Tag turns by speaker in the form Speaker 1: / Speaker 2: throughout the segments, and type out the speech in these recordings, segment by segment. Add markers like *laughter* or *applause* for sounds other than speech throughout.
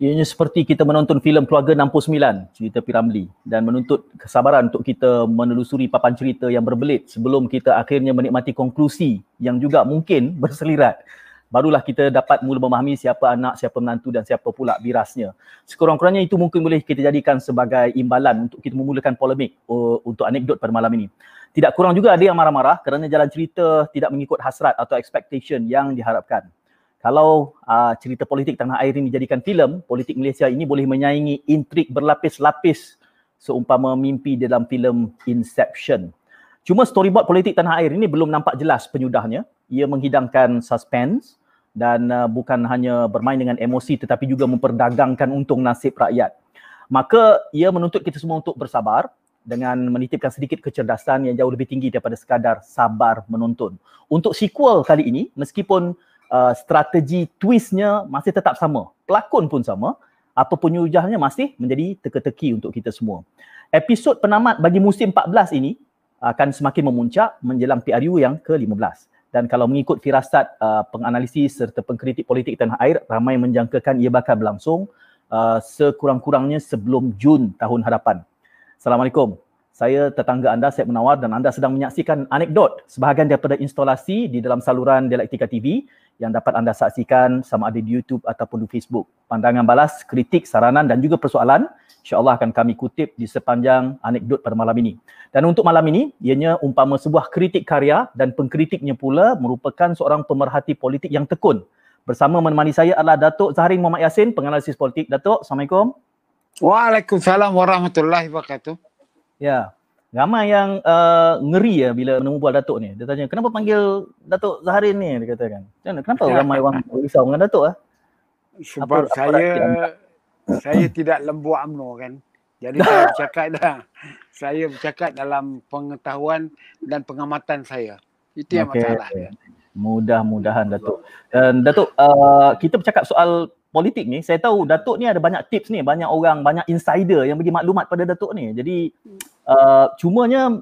Speaker 1: Ianya seperti kita menonton filem Keluarga 69 cerita Piramli dan menuntut kesabaran untuk kita menelusuri papan cerita yang berbelit sebelum kita akhirnya menikmati konklusi yang juga mungkin *laughs* berselirat. Barulah kita dapat mula memahami siapa anak, siapa menantu dan siapa pula birasnya. Sekurang-kurangnya itu mungkin boleh kita jadikan sebagai imbalan untuk kita memulakan polemik untuk anekdot pada malam ini. Tidak kurang juga ada yang marah-marah kerana jalan cerita tidak mengikut hasrat atau expectation yang diharapkan kalau uh, cerita politik tanah air ini dijadikan filem, politik Malaysia ini boleh menyaingi intrik berlapis-lapis seumpama mimpi dalam filem Inception. Cuma storyboard politik tanah air ini belum nampak jelas penyudahnya. Ia menghidangkan suspense dan uh, bukan hanya bermain dengan emosi tetapi juga memperdagangkan untung nasib rakyat. Maka ia menuntut kita semua untuk bersabar dengan menitipkan sedikit kecerdasan yang jauh lebih tinggi daripada sekadar sabar menonton. Untuk sequel kali ini, meskipun uh, strategi twistnya masih tetap sama. Pelakon pun sama. Apa penyujahnya masih menjadi teka-teki untuk kita semua. Episod penamat bagi musim 14 ini akan semakin memuncak menjelang PRU yang ke-15. Dan kalau mengikut firasat uh, penganalisis serta pengkritik politik tanah air, ramai menjangkakan ia bakal berlangsung uh, sekurang-kurangnya sebelum Jun tahun hadapan. Assalamualaikum. Saya tetangga anda, saya menawar dan anda sedang menyaksikan anekdot sebahagian daripada instalasi di dalam saluran Dialektika TV yang dapat anda saksikan sama ada di YouTube ataupun di Facebook. Pandangan balas, kritik, saranan dan juga persoalan insyaAllah akan kami kutip di sepanjang anekdot pada malam ini. Dan untuk malam ini, ianya umpama sebuah kritik karya dan pengkritiknya pula merupakan seorang pemerhati politik yang tekun. Bersama menemani saya adalah Datuk Zaharin Muhammad Yassin, penganalisis politik. Datuk, Assalamualaikum.
Speaker 2: Waalaikumsalam warahmatullahi wabarakatuh.
Speaker 1: Ya, ramai yang uh, ngeri ya bila menemu buat Datuk ni. Dia tanya, kenapa panggil Datuk Zaharin ni? Dia katakan. Kenapa ya. ramai orang *laughs* risau dengan Datuk? Ah?
Speaker 2: Sebab apa, saya apa saya *coughs* tidak lembu UMNO kan. Jadi *laughs* saya bercakap dah. Saya bercakap dalam pengetahuan dan pengamatan saya. Itu yang okay. masalah.
Speaker 1: Mudah-mudahan Datuk. Dan Datuk, uh, kita bercakap soal politik ni, saya tahu Datuk ni ada banyak tips ni, banyak orang, banyak insider yang bagi maklumat pada Datuk ni. Jadi uh, cumanya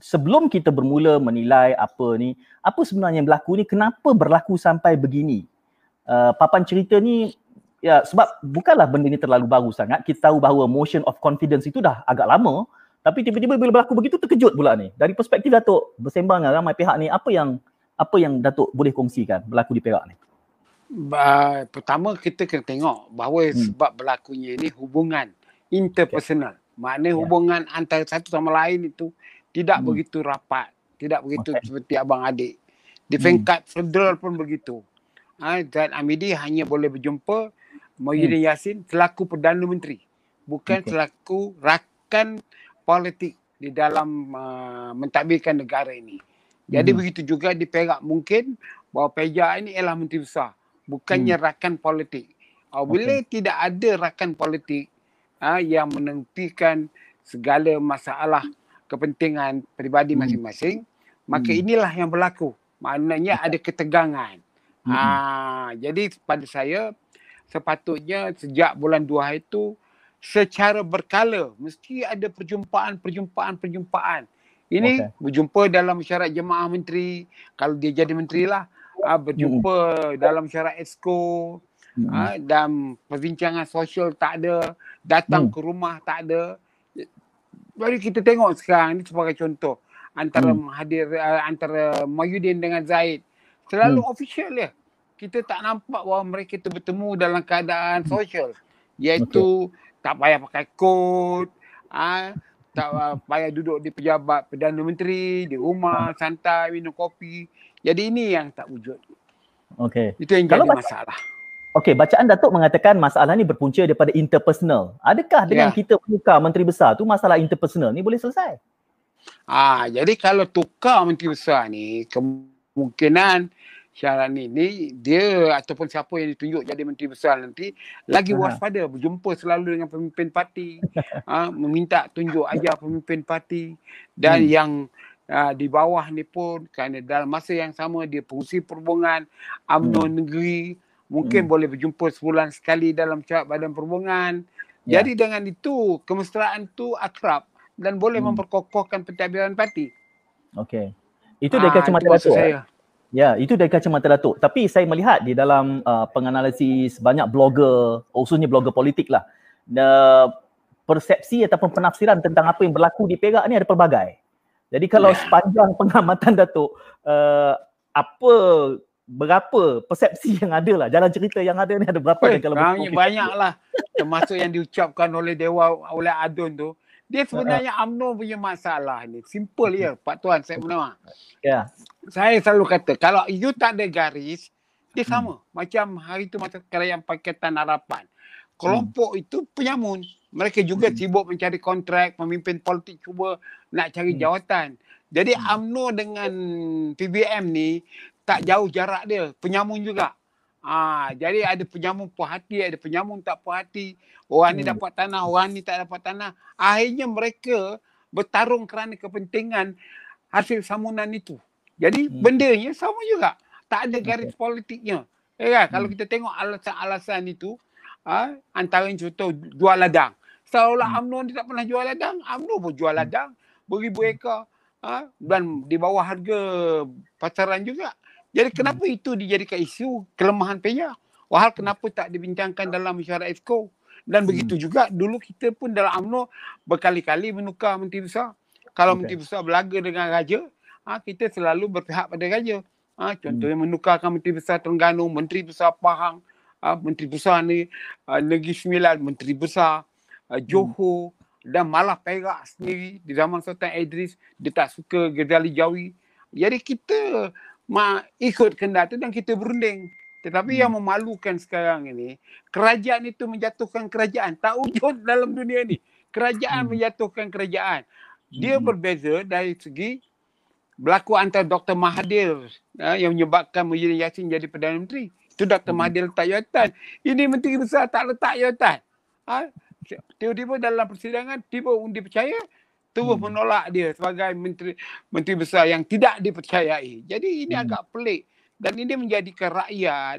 Speaker 1: sebelum kita bermula menilai apa ni, apa sebenarnya yang berlaku ni, kenapa berlaku sampai begini? Uh, papan cerita ni ya sebab bukanlah benda ni terlalu baru sangat. Kita tahu bahawa motion of confidence itu dah agak lama, tapi tiba-tiba bila berlaku begitu terkejut pula ni. Dari perspektif Datuk bersembang dengan ramai pihak ni, apa yang apa yang Datuk boleh kongsikan berlaku di Perak ni?
Speaker 2: Uh, pertama kita kena tengok bahawa hmm. sebab berlakunya ini hubungan interpersonal. Okay. Maknanya yeah. hubungan antara satu sama lain itu tidak hmm. begitu rapat, tidak begitu okay. seperti abang adik. Di tingkat hmm. federal pun begitu. Ha, dan Amidi hanya boleh berjumpa Mohidin hmm. Yassin selaku Perdana Menteri. Bukan okay. selaku rakan politik di dalam uh, mentadbirkan negara ini. Jadi hmm. begitu juga di Perak mungkin bahawa Perak ini ialah menteri besar bukannya hmm. rakan politik. Uh, bila okay. tidak ada rakan politik uh, yang menentikan segala masalah kepentingan peribadi hmm. masing-masing, maka hmm. inilah yang berlaku. Maknanya ada *laughs* ketegangan. Hmm. Uh, jadi pada saya sepatutnya sejak bulan dua itu secara berkala mesti ada perjumpaan-perjumpaan perjumpaan. Ini okay. berjumpa dalam syarat jemaah menteri kalau dia jadi menteri lah uh, berjumpa hmm. dalam syarat esko hmm. uh, dan perbincangan sosial tak ada datang hmm. ke rumah tak ada jadi kita tengok sekarang ini sebagai contoh antara hmm. hadir uh, antara Mayudin dengan Zaid selalu hmm. official ya kita tak nampak bahawa mereka itu bertemu dalam keadaan sosial iaitu okay. tak payah pakai kod uh, tak payah duduk di pejabat Perdana Menteri, di rumah, santai, minum kopi. Jadi ini yang tak wujud.
Speaker 1: Okey.
Speaker 2: Itu yang Kalau jadi masalah.
Speaker 1: Okey, bacaan Datuk mengatakan masalah ni berpunca daripada interpersonal. Adakah dengan ya. kita tukar menteri besar tu masalah interpersonal ni boleh selesai?
Speaker 2: Ah, jadi kalau tukar menteri besar ni kemungkinan Syahrani ni dia ataupun siapa yang ditunjuk jadi menteri besar nanti lagi waspada berjumpa selalu dengan pemimpin parti *laughs* ha, meminta tunjuk ajar *laughs* pemimpin parti dan hmm. yang uh, di bawah ni pun kerana dalam masa yang sama dia fungsi perhubungan UMNO hmm. negeri mungkin hmm. boleh berjumpa sebulan sekali dalam cak badan perhubungan ya. jadi dengan itu kemesraan tu akrab dan boleh hmm. memperkokohkan pentadbiran parti
Speaker 1: okey itu dia kacamata ha, Datuk. Saya. Ya, itu dari kacamata Datuk. Tapi saya melihat di dalam uh, penganalisis banyak blogger, khususnya blogger politik lah, uh, persepsi ataupun penafsiran tentang apa yang berlaku di Perak ni ada pelbagai. Jadi kalau yeah. sepanjang *laughs* pengamatan Datuk, uh, apa berapa persepsi *laughs* yang ada lah, jalan cerita yang ada ni ada berapa?
Speaker 2: Eh, kalau banyak, banyak lah. Termasuk yang diucapkan oleh Dewa, oleh Adun tu. Dia sebenarnya UMNO punya masalah ni. Simple ya Pak Tuan saya menawar. Ya. Yeah. Saya selalu kata kalau you tak ada garis, dia sama. Hmm. Macam hari tu masa kerajaan Pakatan Harapan. Kelompok hmm. itu penyamun. Mereka juga hmm. sibuk mencari kontrak, pemimpin politik cuba nak cari hmm. jawatan. Jadi hmm. UMNO dengan PBM ni tak jauh jarak dia. Penyamun juga. Ah, jadi ada penyamun puas hati, ada penyamun tak puas hati. Orang hmm. ni dapat tanah, orang ni tak dapat tanah. Akhirnya mereka bertarung kerana kepentingan hasil samunan itu. Jadi hmm. bendanya sama juga. Tak ada garis okay. politiknya. Ya kan? Hmm. Kalau kita tengok alasan-alasan itu, ah, antara contoh jual ladang. Seolah hmm. UMNO ni tak pernah jual ladang. UMNO pun jual hmm. ladang. Beribu ekar. Ah, dan di bawah harga pasaran juga. Jadi hmm. kenapa hmm. itu dijadikan isu kelemahan PEYA? Wahal kenapa tak dibincangkan dalam mesyuarat ESCO? Dan hmm. begitu juga dulu kita pun dalam UMNO berkali-kali menukar Menteri Besar. Kalau okay. Menteri Besar belaga dengan Raja, ha, kita selalu berpihak pada Raja. Ha, contohnya hmm. menukarkan Menteri Besar Terengganu, Menteri Besar Pahang, ha, Menteri Besar ni, ha, Negeri Sembilan, Menteri Besar, ha, Johor hmm. Dan malah Perak sendiri di zaman Sultan Idris, dia tak suka Ghazali Jawi. Jadi kita ma ikut kendak tu dan kita berunding. Tetapi hmm. yang memalukan sekarang ini, kerajaan itu menjatuhkan kerajaan. Tak wujud dalam dunia ni. Kerajaan hmm. menjatuhkan kerajaan. Dia hmm. berbeza dari segi berlaku antara Dr. Mahathir uh, yang menyebabkan Muhyiddin Yassin jadi Perdana Menteri. Itu Dr. Hmm. Mahathir letak jawatan. Ini Menteri Besar tak letak jawatan. Ha? Tiba-tiba dalam persidangan, tiba undi percaya, terus hmm. menolak dia sebagai menteri menteri besar yang tidak dipercayai. Jadi ini hmm. agak pelik dan ini menjadikan rakyat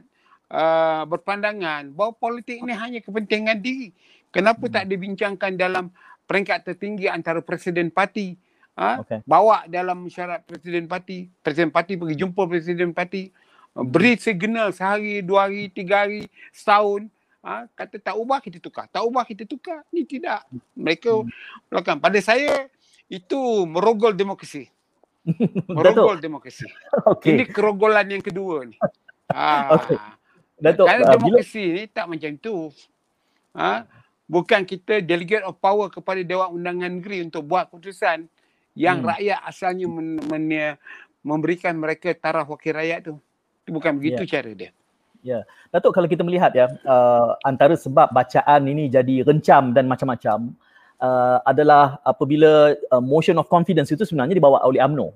Speaker 2: uh, berpandangan bahawa politik ini hanya kepentingan diri. Kenapa hmm. tak dibincangkan dalam peringkat tertinggi antara presiden parti? Ha? Okay. Bawa dalam syarat presiden parti, presiden parti pergi jumpa presiden parti, hmm. beri signal sehari, dua hari, tiga hari, setahun ha, kata tak ubah kita tukar tak ubah kita tukar ni tidak mereka hmm. melakukan pada saya itu merogol demokrasi *laughs* merogol demokrasi okay. ini kerogolan yang kedua ni ha. okay. Datuk, kerana uh, demokrasi bila... ni tak macam tu ha, bukan kita delegate of power kepada Dewan Undangan Negeri untuk buat keputusan yang hmm. rakyat asalnya men- men- memberikan mereka taraf wakil rakyat tu bukan begitu yeah. cara dia
Speaker 1: Ya, Datuk kalau kita melihat ya uh, antara sebab bacaan ini jadi rencam dan macam-macam uh, adalah apabila uh, motion of confidence itu sebenarnya dibawa oleh AMNO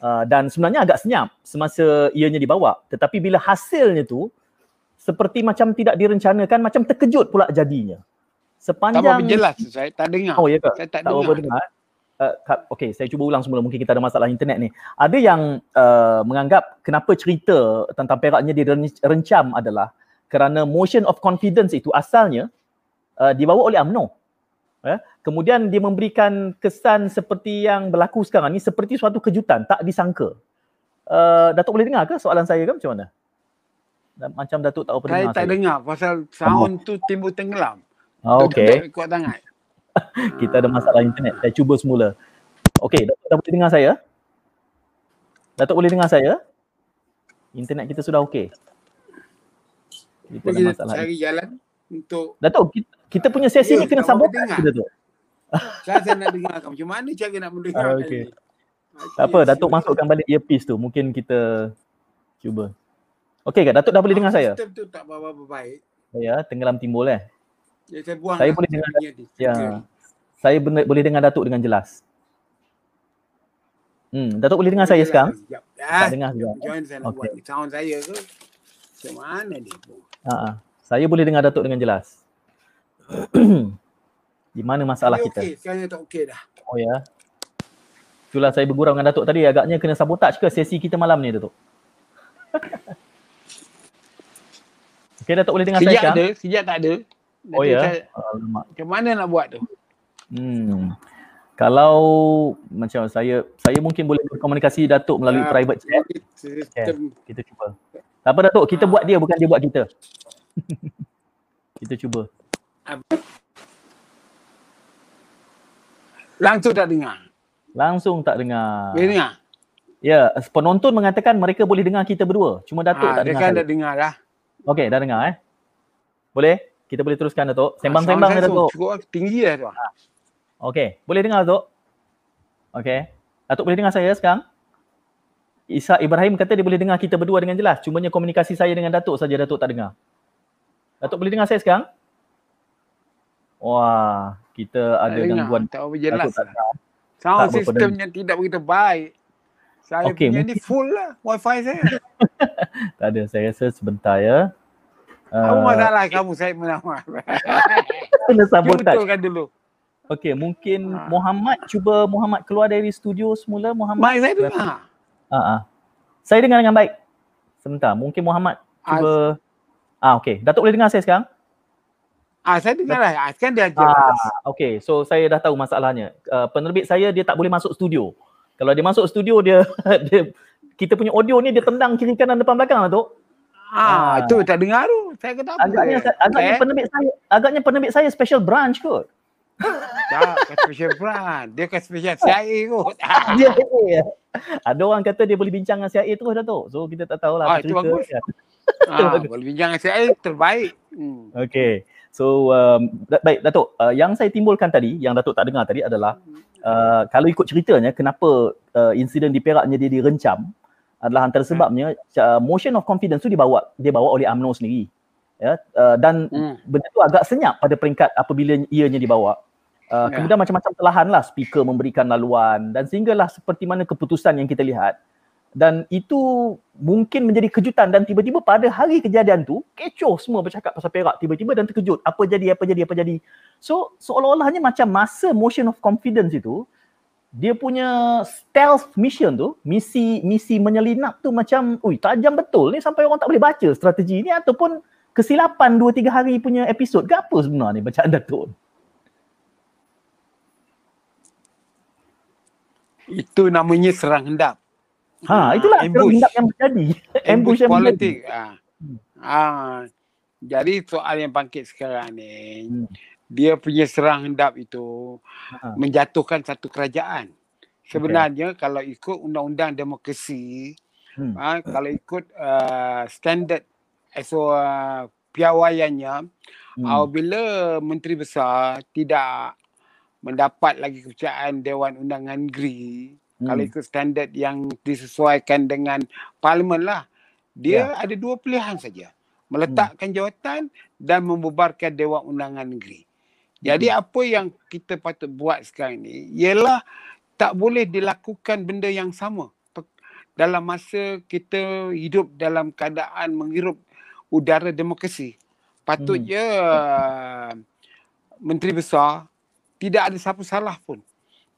Speaker 1: uh, dan sebenarnya agak senyap semasa ianya dibawa tetapi bila hasilnya tu seperti macam tidak direncanakan macam terkejut pula jadinya.
Speaker 2: Sepanjang Tak jelas saya tak dengar.
Speaker 1: Oh ya ke? Saya tak, tak dengar. dengar. Uh, okay, saya cuba ulang semula. Mungkin kita ada masalah internet ni. Ada yang uh, menganggap kenapa cerita tentang Perak ni direncam adalah kerana motion of confidence itu asalnya uh, dibawa oleh UMNO. Uh, kemudian dia memberikan kesan seperti yang berlaku sekarang ni seperti suatu kejutan, tak disangka. Uh, Datuk boleh dengar ke soalan saya ke macam mana? Macam Datuk tak apa
Speaker 2: dengar. Saya tak dengar pasal sound tu timbul tenggelam.
Speaker 1: Oh, okay.
Speaker 2: Kuat sangat. *laughs*
Speaker 1: kita ada masalah internet. Saya cuba semula. Okey, Datuk dah boleh dengar saya? Datuk boleh dengar saya? Internet kita sudah okey.
Speaker 2: Kita ada masalah. Cari jalan untuk
Speaker 1: Datuk, kita, kita punya sesi ni kena sambung lagi Datuk. *laughs*
Speaker 2: Saya, saya nak dengar macam mana cara nak mendengar.
Speaker 1: Uh, okay. Tak apa, Datuk masukkan balik earpiece tu. Mungkin kita cuba. Okey ke? Datuk dah boleh dengar saya?
Speaker 2: Sistem tu tak berapa baik.
Speaker 1: Ya, tenggelam timbul eh.
Speaker 2: Ya, saya buang
Speaker 1: saya lah boleh dengar ya. Saya benar, boleh dengar Datuk dengan jelas. Hmm, Datuk boleh dengar saya sekarang? Ya. Tak dengar juga.
Speaker 2: Jangan saya nak okay. buat sound saya ke? Macam mana ni?
Speaker 1: Ha Saya boleh dengar Datuk dengan jelas. Di mana masalah
Speaker 2: Ini
Speaker 1: kita?
Speaker 2: Okey, sekarang tak okey dah.
Speaker 1: Oh ya. Itulah saya bergurau dengan Datuk tadi agaknya kena sabotaj ke sesi kita malam ni Datuk? *laughs* Okey Datuk boleh dengar
Speaker 2: sejak
Speaker 1: saya sekarang?
Speaker 2: Sejak ada, sejak tak ada.
Speaker 1: Oh ya.
Speaker 2: Macam mana nak buat tu?
Speaker 1: Hmm. Kalau macam saya saya mungkin boleh berkomunikasi Datuk melalui
Speaker 2: Ya,
Speaker 1: private chat.
Speaker 2: Sistem
Speaker 1: Kita cuba. Tak apa Datuk, kita
Speaker 2: Ah.
Speaker 1: buat dia bukan dia buat kita. *laughs* kita cuba.
Speaker 2: langsung tak dengar.
Speaker 1: Langsung tak dengar.
Speaker 2: Boleh dengar?
Speaker 1: Ya, penonton mengatakan mereka boleh dengar kita berdua. Cuma Datuk
Speaker 2: Ah,
Speaker 1: tak
Speaker 2: dia
Speaker 1: dengar.
Speaker 2: kan
Speaker 1: saya.
Speaker 2: dah dengar dah.
Speaker 1: Okey, dah dengar eh. Boleh? Kita boleh teruskan Datuk. Sembang-sembang
Speaker 2: Ah, sound saya
Speaker 1: Datuk.
Speaker 2: Cukup tinggi dah tu.
Speaker 1: Okey, boleh dengar Datuk? Okey. Datuk boleh dengar saya sekarang? Isa Ibrahim kata dia boleh dengar kita berdua dengan jelas. Cumanya komunikasi saya dengan Datuk saja Datuk tak dengar. Datuk boleh dengar saya sekarang? Wah, kita ada
Speaker 2: Tak dengar.
Speaker 1: gangguan.
Speaker 2: Tak apa jelas.
Speaker 1: Datuk tak dengar.
Speaker 2: Sound
Speaker 1: Tak
Speaker 2: sistemnya tidak begitu baik. Saya
Speaker 1: Okey,
Speaker 2: punya
Speaker 1: mungkin-
Speaker 2: ni full lah wifi saya. *laughs*
Speaker 1: Tak ada, saya rasa sebentar ya.
Speaker 2: Apa
Speaker 1: Uh,
Speaker 2: masalah kamu saya menawar? *laughs*
Speaker 1: kena sabotaj.
Speaker 2: betulkan dulu.
Speaker 1: Okey, mungkin
Speaker 2: Ah.
Speaker 1: Muhammad cuba Muhammad keluar dari studio semula Muhammad.
Speaker 2: Mic saya dengar.
Speaker 1: Ah, ah. Saya dengar dengan baik. Sebentar, mungkin Muhammad cuba Ah, okey. Datuk boleh dengar saya sekarang?
Speaker 2: ah saya dengar lah. Ah, Sekarang dia ajar.
Speaker 1: Ah, okey. So saya dah tahu masalahnya. Uh, penerbit saya dia tak boleh masuk studio. Kalau dia masuk studio dia, *laughs* dia kita punya audio ni dia tendang kiri kanan depan belakang lah tu.
Speaker 2: Ah,
Speaker 1: Ah.
Speaker 2: itu tak dengar tu. Saya kata apa?
Speaker 1: Agaknya
Speaker 2: dia?
Speaker 1: agaknya
Speaker 2: Eh?
Speaker 1: penerbit saya agaknya penerbit saya special branch kot.
Speaker 2: Tak, special brand. Dia kan special CIA kot.
Speaker 1: Dia *laughs* ya. Ada orang kata dia boleh bincang dengan CIA terus dah tu. So kita tak tahulah
Speaker 2: Ah,
Speaker 1: apa
Speaker 2: itu
Speaker 1: cerita.
Speaker 2: bagus.
Speaker 1: kan.
Speaker 2: ah, *laughs* boleh bincang dengan CIA terbaik. Hmm.
Speaker 1: Okay. So um, baik Datuk, uh, yang saya timbulkan tadi, yang Datuk tak dengar tadi adalah uh, kalau ikut ceritanya kenapa uh, insiden di Peraknya dia direncam adalah antara sebabnya uh, motion of confidence tu dibawa dia bawa oleh UMNO sendiri. Ya, uh, dan
Speaker 2: Hmm.
Speaker 1: benda tu agak senyap pada peringkat apabila ianya dibawa. Uh,
Speaker 2: Ya.
Speaker 1: Kemudian macam-macam telahan lah speaker memberikan laluan dan sehinggalah seperti mana keputusan yang kita lihat dan itu mungkin menjadi kejutan dan tiba-tiba pada hari kejadian tu kecoh semua bercakap pasal Perak tiba-tiba dan terkejut apa jadi apa jadi apa jadi so seolah-olahnya macam masa motion of confidence itu dia punya stealth mission tu misi misi menyelinap tu macam ui tajam betul ni sampai orang tak boleh baca strategi ni ataupun kesilapan 2 3 hari punya episod ke apa sebenarnya bacaan Datuk
Speaker 2: Itu namanya serang hendap.
Speaker 1: ha itulah
Speaker 2: Ah, ambush.
Speaker 1: ambush yang terjadi ambush *laughs*
Speaker 2: Ambush
Speaker 1: yang
Speaker 2: politik. Ah. Ah. Jadi soal yang bangkit sekarang ni,
Speaker 1: Hmm.
Speaker 2: Dia punya serang hendap itu
Speaker 1: Ha.
Speaker 2: menjatuhkan satu kerajaan. Sebenarnya kalau ikut undang-undang demokrasi,
Speaker 1: Hmm.
Speaker 2: ah, kalau ikut uh, standard SO uh, piawaiannya,
Speaker 1: Hmm.
Speaker 2: apabila menteri besar tidak mendapat lagi kepercayaan Dewan Undangan Negeri,
Speaker 1: Hmm.
Speaker 2: kalau ikut standard yang disesuaikan dengan parlimen lah, dia ada dua pilihan saja. Meletakkan jawatan dan membubarkan Dewan Undangan Negeri. Jadi apa yang kita patut buat sekarang ni ialah tak boleh dilakukan benda yang sama dalam masa kita hidup dalam keadaan menghirup udara demokrasi. Patutnya uh, menteri besar tidak ada siapa salah pun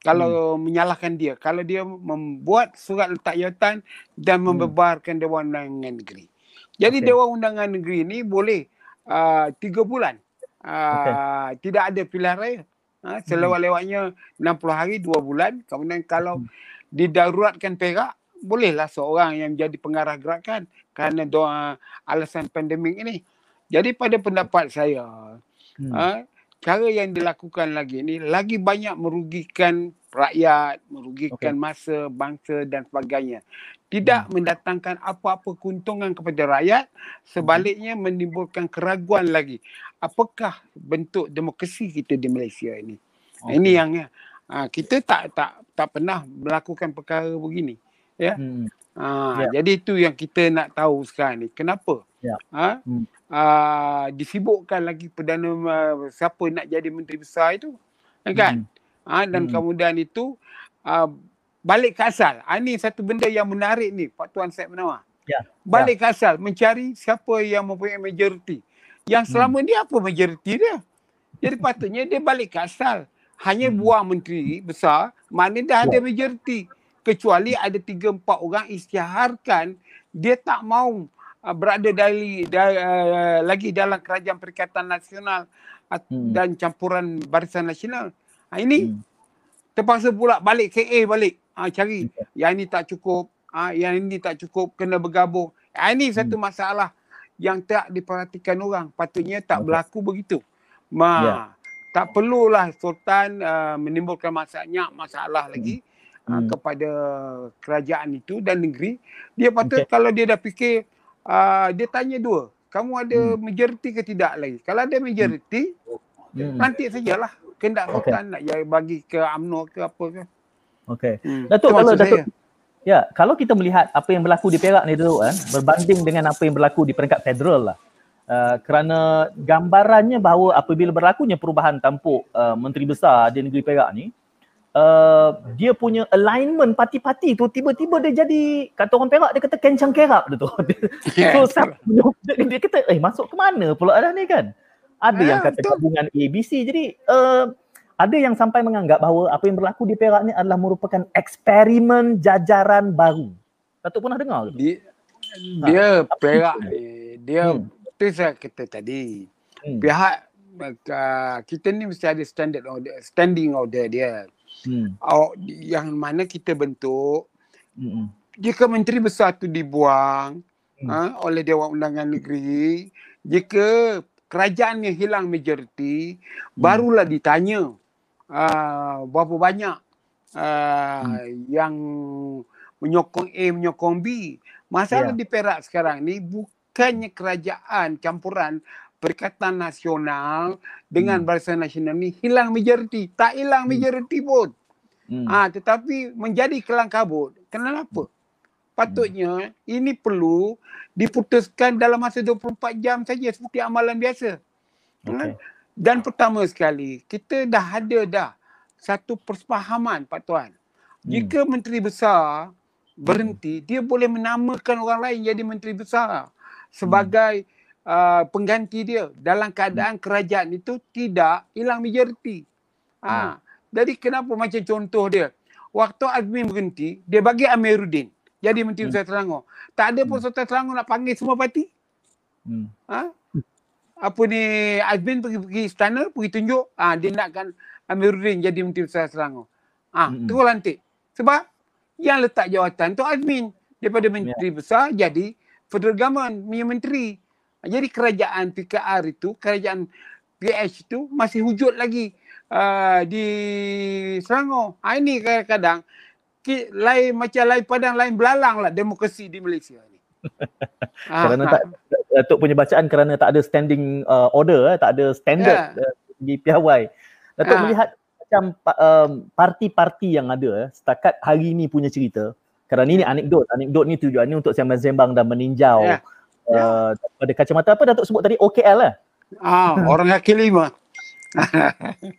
Speaker 2: kalau menyalahkan dia. Kalau dia membuat surat letak jawatan dan
Speaker 1: Hmm.
Speaker 2: membebarkan Dewan Undangan Negeri. Jadi
Speaker 1: Okey.
Speaker 2: Dewan Undangan Negeri ni boleh uh, tiga bulan. Uh, Tidak ada pilihan raya. Ha, selewat-lewatnya 60 hari, dua bulan. Kemudian kalau
Speaker 1: Hmm.
Speaker 2: didaruratkan Perak, bolehlah seorang yang menjadi pengarah gerakan kerana doa alasan pandemik ini. Jadi pada pendapat saya,
Speaker 1: Hmm.
Speaker 2: ha, cara yang dilakukan lagi ni lagi banyak merugikan rakyat, merugikan
Speaker 1: Okey.
Speaker 2: masa, bangsa dan sebagainya. Tidak mendatangkan apa-apa keuntungan kepada rakyat, sebaliknya menimbulkan keraguan lagi. Apakah bentuk demokrasi kita di Malaysia ini?
Speaker 1: Okey.
Speaker 2: Ini yang ha, kita tak tak tak pernah melakukan perkara begini.
Speaker 1: Hmm.
Speaker 2: Ha,
Speaker 1: Ya.
Speaker 2: Jadi itu yang kita nak tahu sekarang ni. Kenapa?
Speaker 1: Ya.
Speaker 2: Ha?
Speaker 1: Hmm.
Speaker 2: Uh, disibukkan lagi Perdana uh, siapa nak jadi Menteri Besar itu. Kan? Ha, dan
Speaker 1: Hmm.
Speaker 2: kemudian itu uh, balik ke asal. Ha, ini satu benda yang menarik ni Pak Tuan Syed Menawar.
Speaker 1: Ya.
Speaker 2: Balik ke asal. Mencari siapa yang mempunyai majoriti. Yang
Speaker 1: Hmm.
Speaker 2: selama ni apa majoriti dia? Jadi patutnya dia balik ke asal. Hanya
Speaker 1: Hmm.
Speaker 2: buang menteri besar, mana dah
Speaker 1: Ya.
Speaker 2: ada majoriti. Kecuali ada tiga empat orang isytiharkan dia tak mau berada dari, da, uh, lagi dalam kerajaan Perikatan Nasional uh,
Speaker 1: Hmm.
Speaker 2: dan campuran Barisan Nasional. Ha, ini
Speaker 1: Hmm.
Speaker 2: terpaksa pula balik KA balik. Ha, cari. Yang ini tak cukup. Ha, yang ini tak cukup. Kena bergabung. Ha, ini satu hmm. masalah yang tak diperhatikan orang. Patutnya tak okay. berlaku begitu. Ma, yeah. Tak perlulah Sultan uh, menimbulkan masalah, masalah hmm. lagi uh, hmm. kepada kerajaan itu dan negeri. Dia patut okay. kalau dia dah fikir, uh, dia tanya dua. Kamu ada hmm. majoriti ke tidak lagi? Kalau ada majoriti, hmm. nanti sajalah. Kendak okay. nak bagi ke UMNO ke apa ke.
Speaker 1: Okey. Hmm. Datuk kalau Datuk saya. Ya, kalau kita melihat apa yang berlaku di Perak ni tu kan, berbanding dengan apa yang berlaku di peringkat federal lah. Uh, kerana gambarannya bahawa apabila berlakunya perubahan tampuk uh, menteri besar di negeri Perak ni, uh, dia punya alignment parti-parti tu tiba-tiba dia jadi kata orang Perak dia kata kencang kerap dia tu. *laughs* so yeah, dia, dia kata eh masuk ke mana pula dah ni kan? Ada yeah, yang kata gabungan ABC. Jadi uh, ada yang sampai menganggap bahawa apa yang berlaku di Perak ni adalah merupakan eksperimen jajaran baru. Datuk pernah dengar
Speaker 2: ke? Dia, dia ha, Perak ni, dia hmm. tu saya kata tadi. Hmm. Pihak uh, kita ni mesti ada standard order, standing order dia. Hmm. Yang mana kita bentuk hmm. jika menteri besar tu dibuang hmm. ha, oleh Dewan Undangan Negeri, jika kerajaan yang hilang majoriti, hmm. barulah ditanya uh, berapa banyak uh, hmm. yang menyokong A menyokong B. Masalah yeah. di Perak sekarang ni bukannya kerajaan campuran Perikatan Nasional dengan hmm. Barisan Nasional ni hilang majoriti, tak hilang hmm. majoriti pun. Hmm. Ah tetapi menjadi kelang kabut. Kenapa? Patutnya hmm. ini perlu diputuskan dalam masa 24 jam saja seperti amalan biasa. Okay. Dan pertama sekali, kita dah ada dah satu persefahaman Pak Tuan. Hmm. Jika menteri besar berhenti, dia boleh menamakan orang lain jadi menteri besar sebagai hmm. Uh, pengganti dia dalam keadaan hmm. kerajaan itu tidak hilang majoriti. Ha. Hmm. Jadi kenapa macam contoh dia, waktu Azmin berhenti, dia bagi Amiruddin jadi menteri besar hmm. Selangor. Tak ada pun hmm. Sultan Selangor nak panggil semua parti. Hmm. Ha? apa ni Azmin pergi pergi istana pergi tunjuk ah dia nakkan Amiruddin jadi menteri besar Selangor. Ah mm-hmm. terus lantik. Sebab yang letak jawatan tu Azmin daripada menteri yeah. besar jadi federal government punya menteri. Jadi kerajaan PKR itu, kerajaan PH itu masih wujud lagi uh, di Selangor. Ha, ini kadang-kadang lain macam lain padang lain belalang lah demokrasi di Malaysia ni. *laughs*
Speaker 1: kerana tak Datuk punya bacaan kerana tak ada standing uh, order eh, tak ada standard yeah. uh, di piawai. Datuk ha. melihat macam um, parti-parti yang ada eh, setakat hari ini punya cerita. Kerana ini anekdot, anekdot ni tujuannya untuk sembang-sembang dan meninjau yeah. Uh, yeah. pada kacamata apa Datuk sebut tadi OKL lah.
Speaker 2: Ah, *laughs* orang kaki lima. *laughs*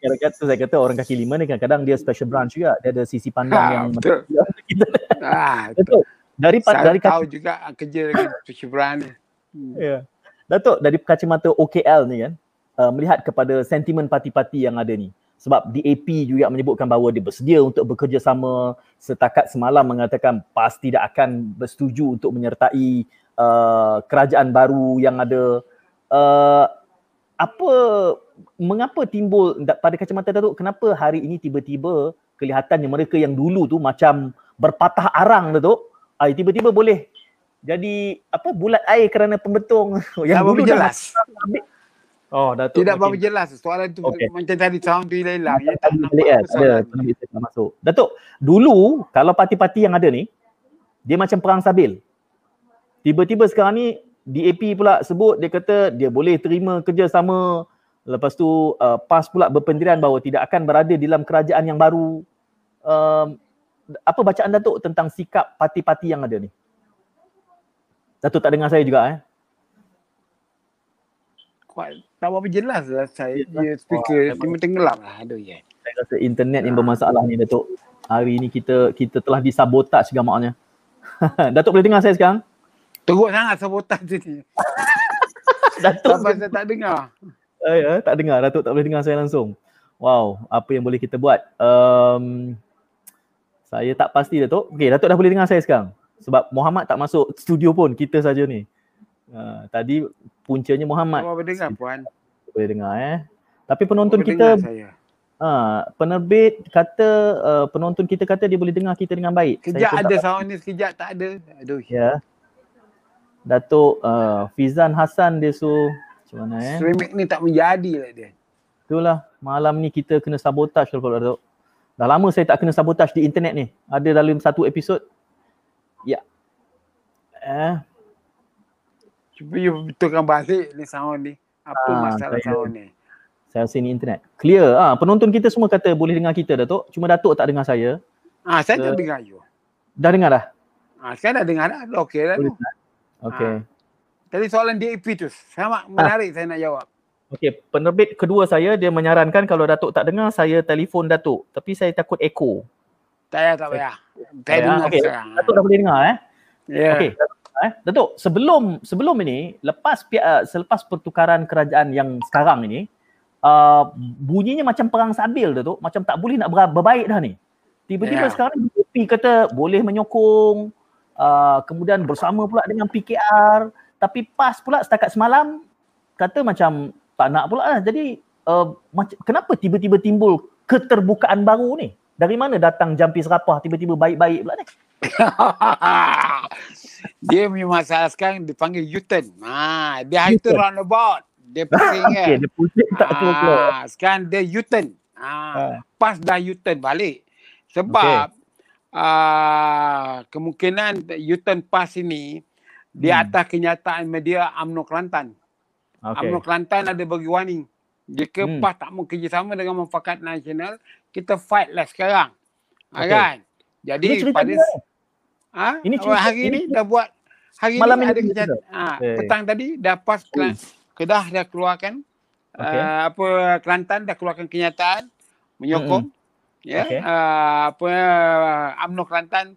Speaker 1: Kira-kira tu saya kata orang kaki lima ni kadang-kadang dia special branch juga. Dia ada sisi pandang ha, yang betul. *laughs*
Speaker 2: ah, betul dari Saya dari tahu kaca... juga kerja lagi percubaan ni. Hmm.
Speaker 1: Ya. Datuk dari kacamata OKL ni kan uh, melihat kepada sentimen parti-parti yang ada ni. Sebab DAP juga menyebutkan bahawa dia bersedia untuk bekerjasama setakat semalam mengatakan PAS tidak akan bersetuju untuk menyertai uh, kerajaan baru yang ada. Uh, apa mengapa timbul pada kacamata Datuk kenapa hari ini tiba-tiba kelihatannya mereka yang dulu tu macam berpatah arang Datuk ai tiba-tiba boleh jadi apa bulat air kerana pembetung *laughs*
Speaker 2: yang dulu jelas. Oh, Datuk. Tidak berapa jelas soalan tu okay. macam tadi sound tu hilang ya tak
Speaker 1: nampak ada tak masuk. Datuk, dulu kalau parti-parti yang ada ni dia macam perang sabil. Tiba-tiba sekarang ni DAP pula sebut dia kata dia boleh terima kerjasama lepas tu uh, PAS pula berpendirian bahawa tidak akan berada dalam kerajaan yang baru. Um, apa bacaan Datuk tentang sikap parti-parti yang ada ni? Datuk tak dengar saya juga eh.
Speaker 2: Kuat, tak apa jelas lah saya ya, speaker oh, tiba tenggelam lah aduh ya.
Speaker 1: Saya rasa internet yang bermasalah ni Datuk. Hari ni kita kita telah disabotaj gamaknya. *laughs* Datuk boleh dengar saya sekarang?
Speaker 2: Teruk sangat sabotaj ni. *laughs* Datuk Sampai saya tak dengar.
Speaker 1: Eh, ya, tak dengar. Datuk tak boleh dengar saya langsung. Wow, apa yang boleh kita buat? Um, saya tak pasti Datuk. Okey, Datuk dah boleh dengar saya sekarang. Sebab Muhammad tak masuk studio pun, kita saja ni. Uh, tadi puncanya Muhammad.
Speaker 2: Boleh dengar puan.
Speaker 1: Boleh dengar eh. Tapi penonton kita Uh, penerbit kata uh, penonton kita kata dia boleh dengar kita dengan baik.
Speaker 2: Kejap ada sound ni, sekejap tak ada. Aduh.
Speaker 1: Ya. Datuk uh, Fizan Hassan dia so macam mana eh?
Speaker 2: Streaming ni tak menjadi lah dia.
Speaker 1: Itulah malam ni kita kena sabotaj kalau Datuk. Dah lama saya tak kena sabotaj di internet ni. Ada dalam satu episod. Ya. Eh.
Speaker 2: Cuba you betulkan balik ni sound ni. Apa ha, masalah saya, sound ni?
Speaker 1: Saya rasa ni internet. Clear. Ah, ha, penonton kita semua kata boleh dengar kita Datuk. Cuma Datuk tak dengar saya.
Speaker 2: Ah, ha, saya dah dengar you.
Speaker 1: Dah dengar dah?
Speaker 2: Ah, ha, saya dah dengar dah. Dah okey dah.
Speaker 1: Okey. Ha.
Speaker 2: Tadi soalan DAP tu. Sama menarik ha. saya nak jawab.
Speaker 1: Okey, penerbit kedua saya dia menyarankan kalau Datuk tak dengar saya telefon Datuk. Tapi saya takut echo.
Speaker 2: Tak payah, tak payah. Saya dengar
Speaker 1: okay.
Speaker 2: sekarang.
Speaker 1: Datuk dah boleh dengar eh?
Speaker 2: Ya. Yeah.
Speaker 1: Okey, eh. Datuk, sebelum sebelum ini, lepas selepas pertukaran kerajaan yang sekarang ini, uh, bunyinya macam perang sabil tu, macam tak boleh nak ber- berbaik dah ni. Tiba-tiba yeah. sekarang BJP kata boleh menyokong, uh, kemudian bersama pula dengan PKR, tapi PAS pula setakat semalam kata macam tak nak pula lah. Jadi uh, macam, kenapa tiba-tiba timbul keterbukaan baru ni? Dari mana datang jampi serapah tiba-tiba baik-baik pula ni? *laughs*
Speaker 2: dia punya masalah sekarang dipanggil U-turn. Ha, dia hari tu roundabout. Dia *laughs* pusing kan. Okay, dia pusing tak ah, Sekarang dia U-turn. Ah, ha. Pas dah U-turn balik. Sebab okay. Uh, kemungkinan U-turn pas ini di hmm. atas kenyataan media UMNO Kelantan. Okay. UMNO Kelantan ada bagi warning. Jika hmm. PAS tak mau kerjasama dengan Mufakat Nasional, kita fight lah sekarang. Okay. Kan? Jadi pada ha? ini cerita, hari ini, ini dah buat hari malam ini ada kenyataan. Ha, okay. petang tadi dah PAS hmm. Kedah dah keluarkan okay. uh, apa Kelantan dah keluarkan kenyataan menyokong. Ya okay. uh, apa uh, UMNO Kelantan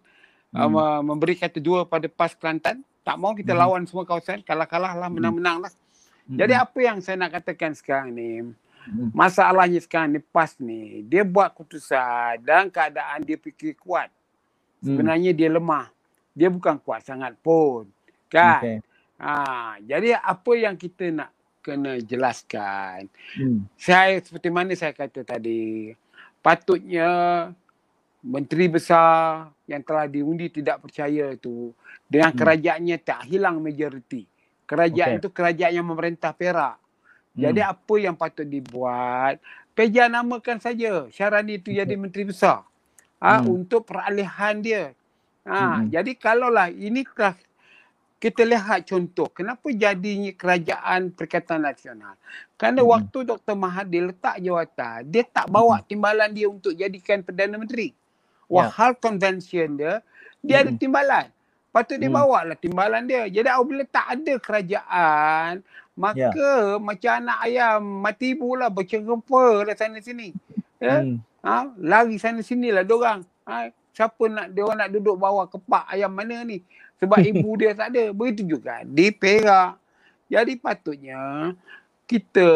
Speaker 2: mm. uh, memberi kata dua pada PAS Kelantan tak mau kita mm. lawan semua kawasan kalah-kalah lah menang-menang lah mm. jadi apa yang saya nak katakan sekarang ni mm. masalahnya sekarang ni PAS ni dia buat keputusan dan keadaan dia fikir kuat mm. sebenarnya dia lemah dia bukan kuat sangat pun kan okay. Ha, jadi apa yang kita nak kena jelaskan. Hmm. Saya seperti mana saya kata tadi, patutnya menteri besar yang telah diundi tidak percaya itu dengan hmm. kerajaannya tak hilang majoriti. Kerajaan okay. itu kerajaan yang memerintah Perak. Hmm. Jadi apa yang patut dibuat? Peja namakan saja Syarani itu okay. jadi menteri besar. Ha, hmm. untuk peralihan dia. Ha, hmm. jadi kalaulah ini telah kita lihat contoh kenapa jadinya kerajaan Perikatan Nasional. Kerana hmm. waktu Dr. Mahathir letak jawatan, dia tak bawa hmm. timbalan dia untuk jadikan Perdana Menteri. Wah, yeah. hal convention dia, dia hmm. ada timbalan. Patut dia hmm. bawa lah timbalan dia. Jadi apabila tak ada kerajaan, maka yeah. macam anak ayam mati ibu lah bercerempa lah sana sini. Ya? Hmm. Ha? Lari sana sini lah diorang. Ha? Siapa nak dia nak duduk bawah kepak ayam mana ni? Sebab *laughs* ibu dia tak ada. Begitu juga di Perak. Jadi patutnya kita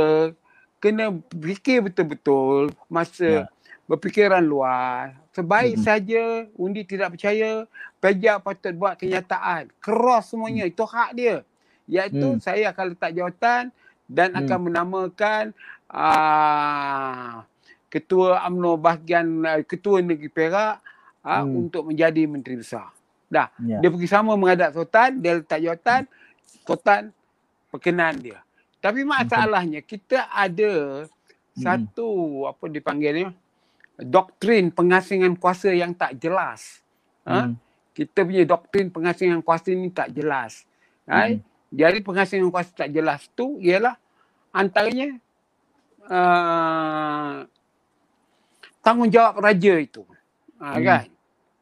Speaker 2: kena fikir betul-betul masa ya. berfikiran luas. Sebaik hmm. saja undi tidak percaya, pejak patut buat kenyataan. Cross semuanya. Hmm. Itu hak dia. Iaitu hmm. saya akan letak jawatan dan hmm. akan menamakan uh, ketua UMNO bahagian uh, ketua negeri Perak uh, hmm. untuk menjadi menteri besar. Dah. Yeah. Dia pergi sama menghadap sultan, dia letak jawatan, sultan perkenan dia. Tapi masalahnya kita ada hmm. satu apa dipanggilnya doktrin pengasingan kuasa yang tak jelas. Ha? Hmm. Kita punya doktrin pengasingan kuasa ni tak jelas. Ha? Hmm. Jadi pengasingan kuasa tak jelas tu ialah antaranya uh, tanggungjawab raja itu. Ha, hmm. kan?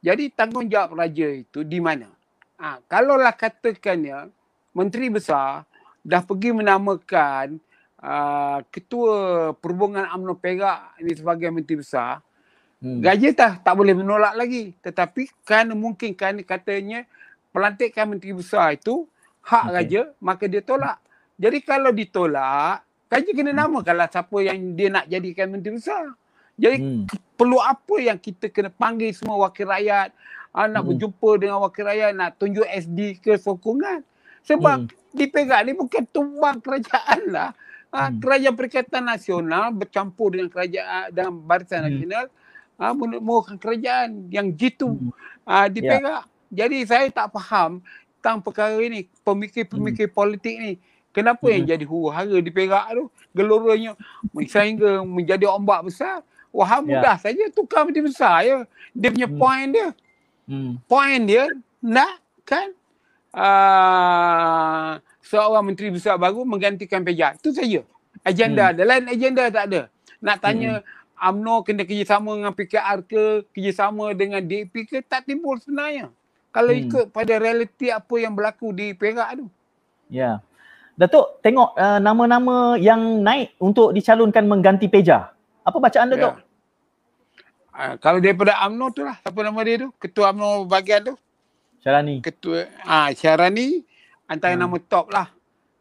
Speaker 2: Jadi tanggungjawab raja itu di mana? Ha, kalaulah katakan ya, menteri besar dah pergi menamakan uh, ketua perhubungan UMNO Perak ini sebagai menteri besar, hmm. gaji tak tak boleh menolak lagi. Tetapi kan mungkin kan katanya pelantikan menteri besar itu hak okay. raja, maka dia tolak. Jadi kalau ditolak, gaji kena hmm. namakanlah siapa yang dia nak jadikan menteri besar. Jadi hmm. perlu apa yang kita kena panggil semua wakil rakyat uh, nak hmm. berjumpa dengan wakil rakyat nak tunjuk SD ke sokongan. Sebab hmm. di Perak ni bukan tumbang kerajaan lah. Ah,
Speaker 1: Hmm.
Speaker 2: kerajaan perikatan nasional bercampur dengan kerajaan dengan barisan
Speaker 1: Hmm.
Speaker 2: nasional ah menemukan kerajaan yang jitu
Speaker 1: Hmm.
Speaker 2: ah di
Speaker 1: Ya.
Speaker 2: Perak. Jadi saya tak faham tentang perkara ini, pemikir-pemikir politik ni. Kenapa yang
Speaker 1: Hmm.
Speaker 2: jadi huru-hara di Perak tu? Geloranya sehingga menjadi ombak besar. Wah,
Speaker 1: Ya.
Speaker 2: mudah saja tukar menteri besar ya. Dia punya
Speaker 1: Hmm.
Speaker 2: point dia.
Speaker 1: Hmm.
Speaker 2: Point dia nak kan uh, seorang menteri besar baru menggantikan Peja. Itu saja. Agenda
Speaker 1: Hmm.
Speaker 2: ada. Lain agenda tak ada. Nak tanya UMNO kena kerjasama dengan PKR ke, kerjasama dengan DAP ke, tak timbul sebenarnya. Kalau
Speaker 1: Hmm.
Speaker 2: ikut pada realiti apa yang berlaku di Perak tu.
Speaker 1: Ya. Datuk, tengok uh, nama-nama yang naik untuk dicalonkan mengganti Peja. Apa bacaan Datuk?
Speaker 2: Ya. Uh, kalau daripada UMNO tu lah. Apa nama dia tu? Ketua UMNO bahagian tu.
Speaker 1: Syarani.
Speaker 2: Ketua ah Syarani antara
Speaker 1: Hmm.
Speaker 2: nama top lah.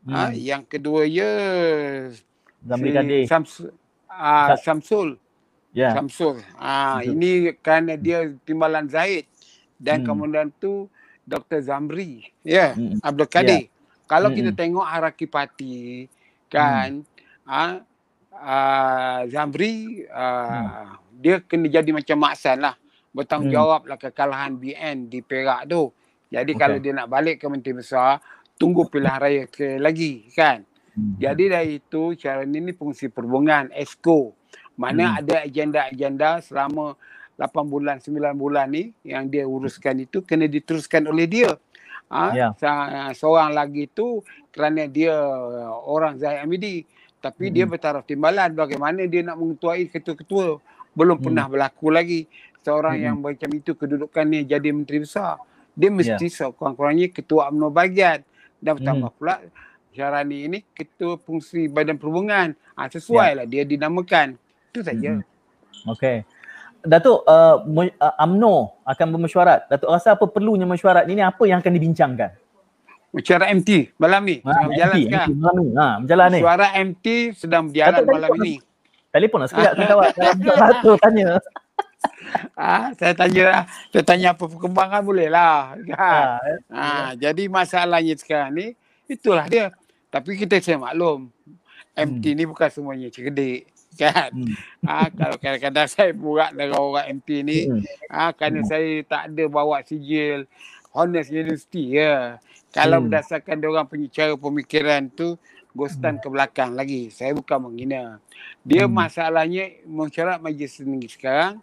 Speaker 1: Hmm.
Speaker 2: Ah, yang kedua ya
Speaker 1: Zamri
Speaker 2: si
Speaker 1: Kadir.
Speaker 2: Samsul. Ah,
Speaker 1: Sa-
Speaker 2: Samsul.
Speaker 1: Ya.
Speaker 2: Samsul. Ah,
Speaker 1: Betul.
Speaker 2: ini kerana dia timbalan Zaid dan
Speaker 1: Hmm.
Speaker 2: kemudian tu Dr. Zamri. Ya,
Speaker 1: Hmm.
Speaker 2: Abdul Kadir. Kalau
Speaker 1: Hmm.
Speaker 2: kita tengok Haraki Parti kan ah, ah Zamri ah, dia kena jadi macam Maksan lah. Bertanggungjawab lah kekalahan BN di Perak tu. Jadi
Speaker 1: Okey.
Speaker 2: kalau dia nak balik ke Menteri Besar, tunggu pilihan raya ke lagi kan.
Speaker 1: Hmm.
Speaker 2: Jadi dari itu cara ini ni fungsi perhubungan ESCO. Mana
Speaker 1: Hmm.
Speaker 2: ada agenda-agenda selama 8 bulan 9 bulan ni yang dia uruskan itu kena diteruskan oleh dia. Ha? Se- seorang lagi tu kerana dia orang Zahid Amidi tapi dia
Speaker 1: Hmm.
Speaker 2: bertaraf timbalan bagaimana dia nak mengetuai ketua-ketua belum
Speaker 1: Hmm.
Speaker 2: pernah berlaku lagi seorang
Speaker 1: Hmm.
Speaker 2: yang macam itu kedudukannya jadi menteri besar dia mesti sekurang-kurangnya ketua UMNO bahagian dan bertambah
Speaker 1: Hmm.
Speaker 2: pula Syarani ini ketua fungsi badan perhubungan ha, sesuai lah dia dinamakan itu saja
Speaker 1: Hmm. Okey. Datuk, uh, mu- uh, UMNO akan bermesyuarat. Datuk rasa apa perlunya mesyuarat ini? Apa yang akan dibincangkan?
Speaker 2: Mesyuarat MT malam ni
Speaker 1: Ha,
Speaker 2: berjalan
Speaker 1: MT,
Speaker 2: sekarang
Speaker 1: MT malam ni. Ha, berjalan ni.
Speaker 2: Suara MT sedang berjalan
Speaker 1: Datuk,
Speaker 2: malam ini.
Speaker 1: Telefon lah sekejap dengan kawan. Datuk tanya.
Speaker 2: Ah, saya tanya saya tanya apa perkembangan boleh lah.
Speaker 1: Ha,
Speaker 2: Kan?
Speaker 1: eh.
Speaker 2: Ah, jadi masalahnya sekarang ni itulah dia. Tapi kita saya maklum MT ni bukan semuanya cerdik kan.
Speaker 1: Hmm.
Speaker 2: Ah, kalau kadang-kadang *laughs* saya buat dengan orang MT ni
Speaker 1: Hmm.
Speaker 2: ah kerana saya tak ada bawa sijil honest university ya. Kalau
Speaker 1: Hmm.
Speaker 2: berdasarkan dia orang punya cara pemikiran tu ghostan ke belakang lagi. Saya bukan menghina. Dia
Speaker 1: Hmm.
Speaker 2: masalahnya mesyuarat majlis tinggi sekarang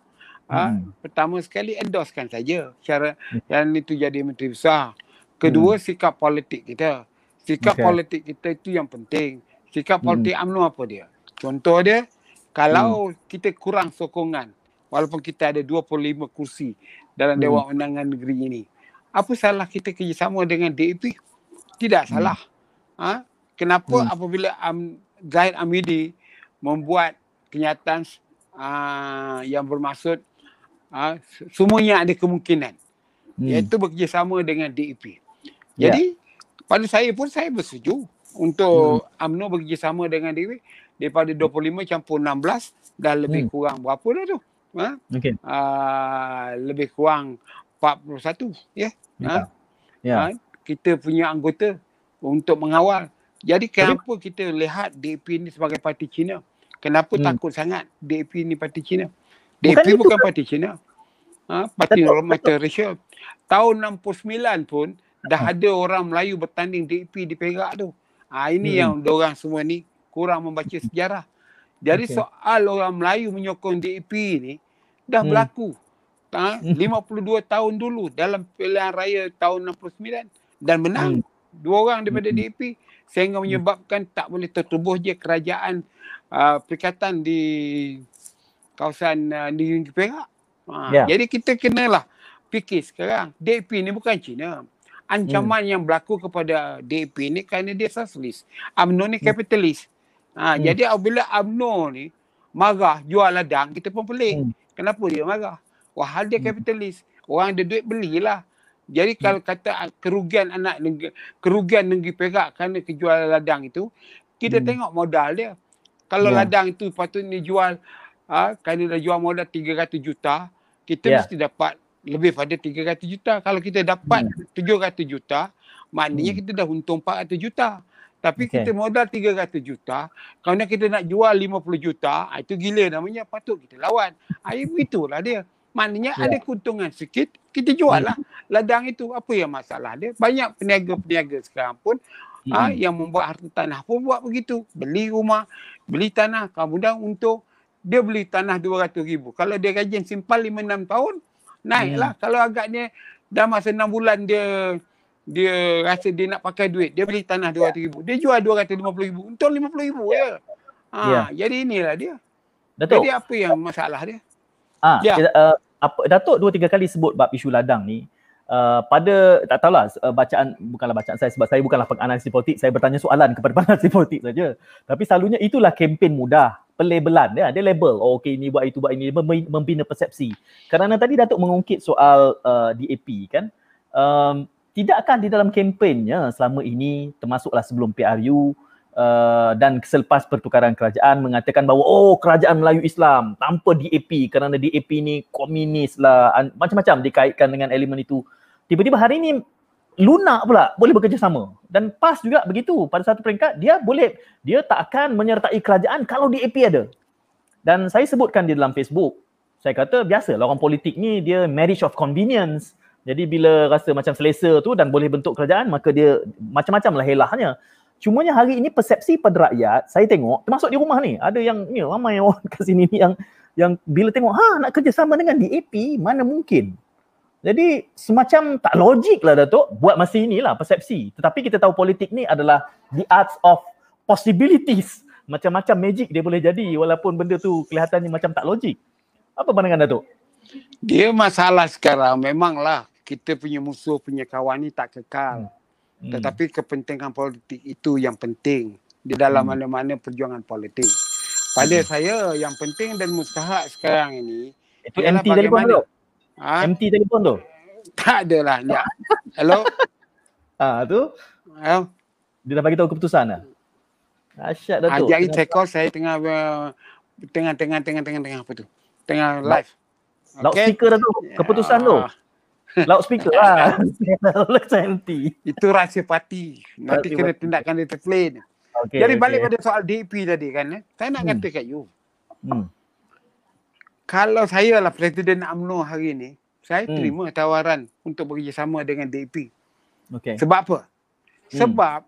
Speaker 2: ah
Speaker 1: Hmm.
Speaker 2: pertama sekali endorsekan saja cara yang itu jadi menteri besar. Kedua sikap politik kita. Sikap
Speaker 1: Okey.
Speaker 2: politik kita itu yang penting. Sikap politik UMNO apa dia? Contoh dia kalau kita kurang sokongan walaupun kita ada 25 kursi dalam
Speaker 1: Hmm.
Speaker 2: Dewan Undangan Negeri ini. Apa salah kita kerjasama dengan DAP? Tidak salah. Ha? Kenapa
Speaker 1: Hmm.
Speaker 2: apabila um, Zahid Amidi membuat kenyataan uh, yang bermaksud uh, semuanya ada kemungkinan
Speaker 1: Hmm.
Speaker 2: iaitu bekerjasama dengan DAP.
Speaker 1: Ya.
Speaker 2: Jadi pada saya pun saya bersetuju untuk UMNO bekerjasama dengan DAP daripada 25 campur 16 dah lebih
Speaker 1: Hmm.
Speaker 2: kurang berapa dah tu? Ha?
Speaker 1: Okey.
Speaker 2: Uh, lebih kurang 41 ya.
Speaker 1: Ya.
Speaker 2: Ha?
Speaker 1: Ya.
Speaker 2: Ha? Kita punya anggota untuk mengawal. Jadi kenapa kita lihat DAP ni sebagai parti Cina? Kenapa
Speaker 1: Hmm.
Speaker 2: takut sangat DAP ni parti Cina?
Speaker 1: Bukan
Speaker 2: DAP
Speaker 1: itu
Speaker 2: bukan parti Cina. Ha? Parti
Speaker 1: Betul,
Speaker 2: multiracial. Tahun 69 pun dah
Speaker 1: Hmm.
Speaker 2: ada orang Melayu bertanding DAP di Perak tu. Ha, ini
Speaker 1: Hmm.
Speaker 2: yang orang semua ni kurang membaca sejarah. Jadi
Speaker 1: Okey.
Speaker 2: soal orang Melayu menyokong DAP ni dah
Speaker 1: Hmm.
Speaker 2: berlaku. Ha,
Speaker 1: Hmm.
Speaker 2: 52 tahun dulu dalam pilihan raya tahun 69 dan menang.
Speaker 1: Hmm.
Speaker 2: Dua orang daripada
Speaker 1: Hmm.
Speaker 2: DAP sehingga menyebabkan tak boleh tertubuh je kerajaan uh, perikatan di kawasan uh, di negeri Perak. Ha,
Speaker 1: Ya.
Speaker 2: Jadi kita kenalah fikir sekarang DAP ni bukan Cina. Ancaman
Speaker 1: Hmm.
Speaker 2: yang berlaku kepada DAP ni kerana dia sosialis. UMNO ni kapitalis. Ha,
Speaker 1: Hmm.
Speaker 2: Jadi apabila UMNO ni marah jual ladang, kita pun pelik.
Speaker 1: Hmm.
Speaker 2: Kenapa dia marah? Wah, hal dia
Speaker 1: Hmm.
Speaker 2: kapitalis. Orang ada duit belilah. Jadi kalau kata kerugian anak negeri, kerugian negeri Perak kerana kejualan ladang itu, kita
Speaker 1: Hmm.
Speaker 2: tengok modal dia. Kalau
Speaker 1: Ya.
Speaker 2: ladang itu patutnya jual ah kerana dah jual modal 300 juta, kita
Speaker 1: Ya.
Speaker 2: mesti dapat lebih pada 300 juta. Kalau kita dapat 700 juta, maknanya
Speaker 1: Hmm.
Speaker 2: kita dah untung 400 juta. Tapi okay. kita modal 300 juta, kerana kita nak jual 50 juta, itu gila namanya, patut kita lawan. Ah, itulah dia. Maknanya yeah. ada keuntungan sikit, kita jual lah hmm. ladang itu. Apa yang masalah dia? Banyak peniaga-peniaga sekarang pun hmm. ah, yang membuat harta tanah pun buat begitu. Beli rumah, beli tanah, kemudian untuk dia beli tanah 200 ribu. Kalau dia rajin simpan 5-6 tahun, naiklah. Hmm. Kalau agaknya dah masa 6 bulan dia dia rasa dia nak pakai duit, dia beli tanah 200 ribu. Dia jual 250 ribu. Untung 50 ribu ya. Ha, yeah. Jadi inilah dia. Datuk. Jadi apa yang masalah dia?
Speaker 1: Ah, ya. uh, apa, Datuk dua tiga kali sebut bab isu ladang ni. Uh, pada tak tahulah uh, bacaan bukanlah bacaan saya sebab saya bukanlah penganalisis politik saya bertanya soalan kepada *laughs* penganalisis politik saja tapi selalunya itulah kempen mudah pelabelan dia ada label oh, okey ini buat itu buat ini membina persepsi kerana tadi Datuk mengungkit soal uh, DAP kan um, tidakkah di dalam kempennya selama ini termasuklah sebelum PRU uh, dan selepas pertukaran kerajaan mengatakan bahawa oh kerajaan Melayu Islam tanpa DAP kerana DAP ni komunis lah. Macam-macam dikaitkan dengan elemen itu. Tiba-tiba hari ini lunak pula boleh bekerjasama. Dan PAS juga begitu pada satu peringkat dia boleh dia tak akan menyertai kerajaan kalau DAP ada. Dan saya sebutkan di dalam Facebook saya kata biasa orang politik ni dia marriage of convenience. Jadi bila rasa macam selesa tu dan boleh bentuk kerajaan maka dia macam-macam lah helahnya. Cumanya hari ini persepsi pada rakyat saya tengok termasuk di rumah ni ada yang ni ramai *laughs* orang kat sini ni yang yang bila tengok ha nak kerjasama dengan DAP mana mungkin. Jadi semacam tak logik lah Datuk buat masa inilah persepsi. Tetapi kita tahu politik ni adalah the arts of possibilities. Macam-macam magic dia boleh jadi walaupun benda tu kelihatannya macam tak logik. Apa pandangan Datuk?
Speaker 2: Dia masalah sekarang memanglah kita punya musuh punya kawan ni tak kekal. Hmm. Tetapi kepentingan politik itu yang penting di dalam hmm. mana-mana perjuangan politik. Pada hmm. saya yang penting dan mustahak sekarang ini
Speaker 1: itu MT telefon tu. Ha? MT telefon tu.
Speaker 2: Tak adalah. Ya. Hello.
Speaker 1: Ah ha, tu. Hello. Dia dah bagi tahu keputusan dah. Asyik dah tu.
Speaker 2: Ajak ini check saya tengah tengah tengah tengah tengah tengah apa tu? Tengah live.
Speaker 1: Loudspeaker dah tu. Keputusan tu. Loudspeaker lah.
Speaker 2: Nanti. Itu rahsia parti. Nanti kena tindakan dia terplain. Okay, Jadi balik okay. pada soal DP tadi kan. Eh? Saya nak hmm. kata kat you. Hmm. Kalau saya lah Presiden UMNO hari ni, saya hmm. terima tawaran untuk bekerjasama dengan DP. Okay. Sebab apa? Hmm. Sebab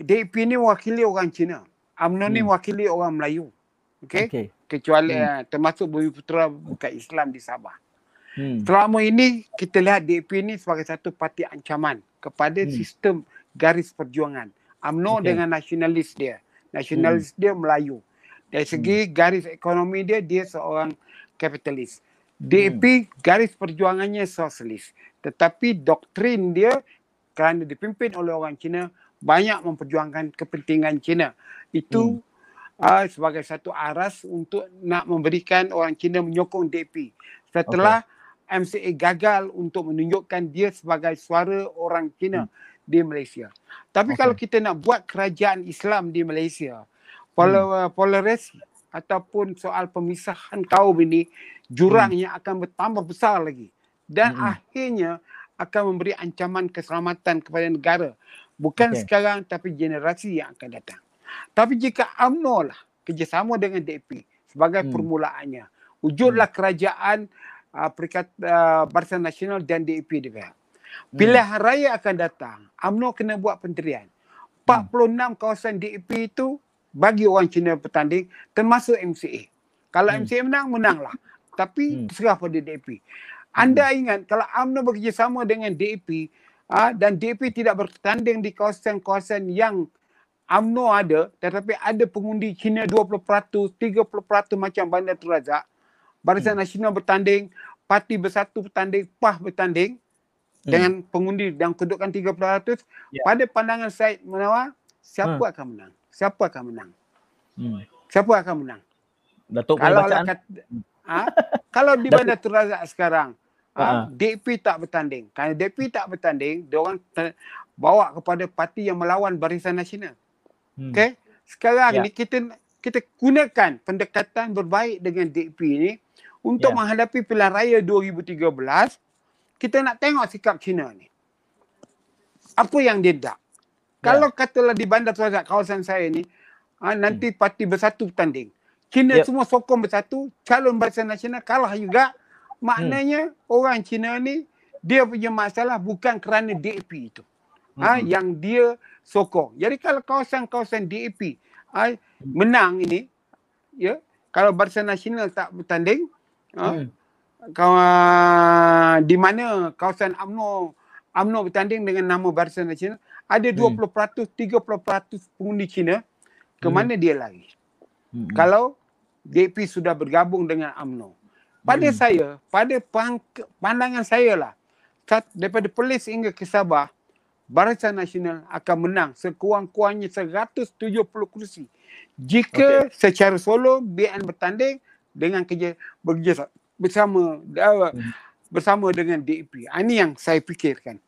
Speaker 2: DP ni wakili orang Cina. UMNO hmm. ni wakili orang Melayu. Okay? okay kecuali hmm. uh, termasuk Bumi Putera bukan Islam di Sabah. Hmm. Selama ini kita lihat DAP ini sebagai satu parti ancaman kepada hmm. sistem garis perjuangan. UMNO okay. dengan nasionalis dia. Nasionalis hmm. dia Melayu. Dari segi hmm. garis ekonomi dia, dia seorang kapitalis. DAP hmm. garis perjuangannya sosialis. Tetapi doktrin dia kerana dipimpin oleh orang Cina banyak memperjuangkan kepentingan Cina. Itu hmm uh, sebagai satu aras untuk nak memberikan orang Cina menyokong DP. Setelah okay. MCA gagal untuk menunjukkan dia sebagai suara orang Cina hmm. di Malaysia. Tapi okay. kalau kita nak buat kerajaan Islam di Malaysia, pol- hmm. polarisasi ataupun soal pemisahan kaum ini jurangnya hmm. akan bertambah besar lagi. Dan hmm. akhirnya akan memberi ancaman keselamatan kepada negara. Bukan okay. sekarang tapi generasi yang akan datang. Tapi jika UMNO lah kerjasama dengan DAP sebagai hmm. permulaannya, wujudlah hmm. kerajaan uh, Perikat uh, Barisan Nasional dan DAP pihak. Hmm. Pilihan raya akan datang, UMNO kena buat pendirian. 46 hmm. kawasan DAP itu bagi orang Cina bertanding termasuk MCA. Kalau hmm. MCA menang, menanglah. Tapi hmm. serah pada DAP. Anda hmm. ingat kalau UMNO bekerjasama dengan DAP uh, dan DAP tidak bertanding di kawasan-kawasan yang UMNO ada tetapi ada pengundi Cina 20%, 30% macam Bandar Terazak. Barisan hmm. Nasional bertanding, Parti Bersatu bertanding, PAH bertanding hmm. dengan pengundi yang kedudukan 30%. Yeah. Pada pandangan Syed Menawar, siapa hmm. akan menang? Siapa akan menang? Hmm. Siapa akan menang?
Speaker 1: Datuk kalau bacaan. Kat,
Speaker 2: ha? kalau di *laughs* Bandar Terazak sekarang, uh-huh. ha, DP tak bertanding. Kerana DP tak bertanding, dia orang bawa kepada parti yang melawan Barisan Nasional. Hmm. Okay. Sekarang ya. ni kita kita gunakan pendekatan berbaik dengan DP ni untuk ya. menghadapi pilihan raya 2013. Kita nak tengok sikap China ni. Apa yang dia nak? Kalau katalah di Bandar Suazat kawasan saya ni ha, nanti hmm. parti bersatu bertanding. Cina yep. semua sokong bersatu, calon Barisan Nasional kalah juga. Maknanya hmm. orang Cina ni dia punya masalah bukan kerana DAP itu. Ha, hmm. yang dia sokong. Jadi kalau kawasan-kawasan DAP ha, menang ini ya, kalau Barisan Nasional tak bertanding ha, hmm. kawan, di mana kawasan UMNO UMNO bertanding dengan nama Barisan Nasional ada 20% hmm. 30% pengundi Cina ke hmm. mana dia lari? Hmm. Kalau DP sudah bergabung dengan UMNO. Pada hmm. saya, pada pandangan saya lah, daripada Perlis hingga ke Sabah, Barisan Nasional akan menang sekurang-kurangnya 170 kursi. Jika okay. secara solo BN bertanding dengan kerja bekerja bersama hmm. bersama dengan DAP. Ini yang saya fikirkan.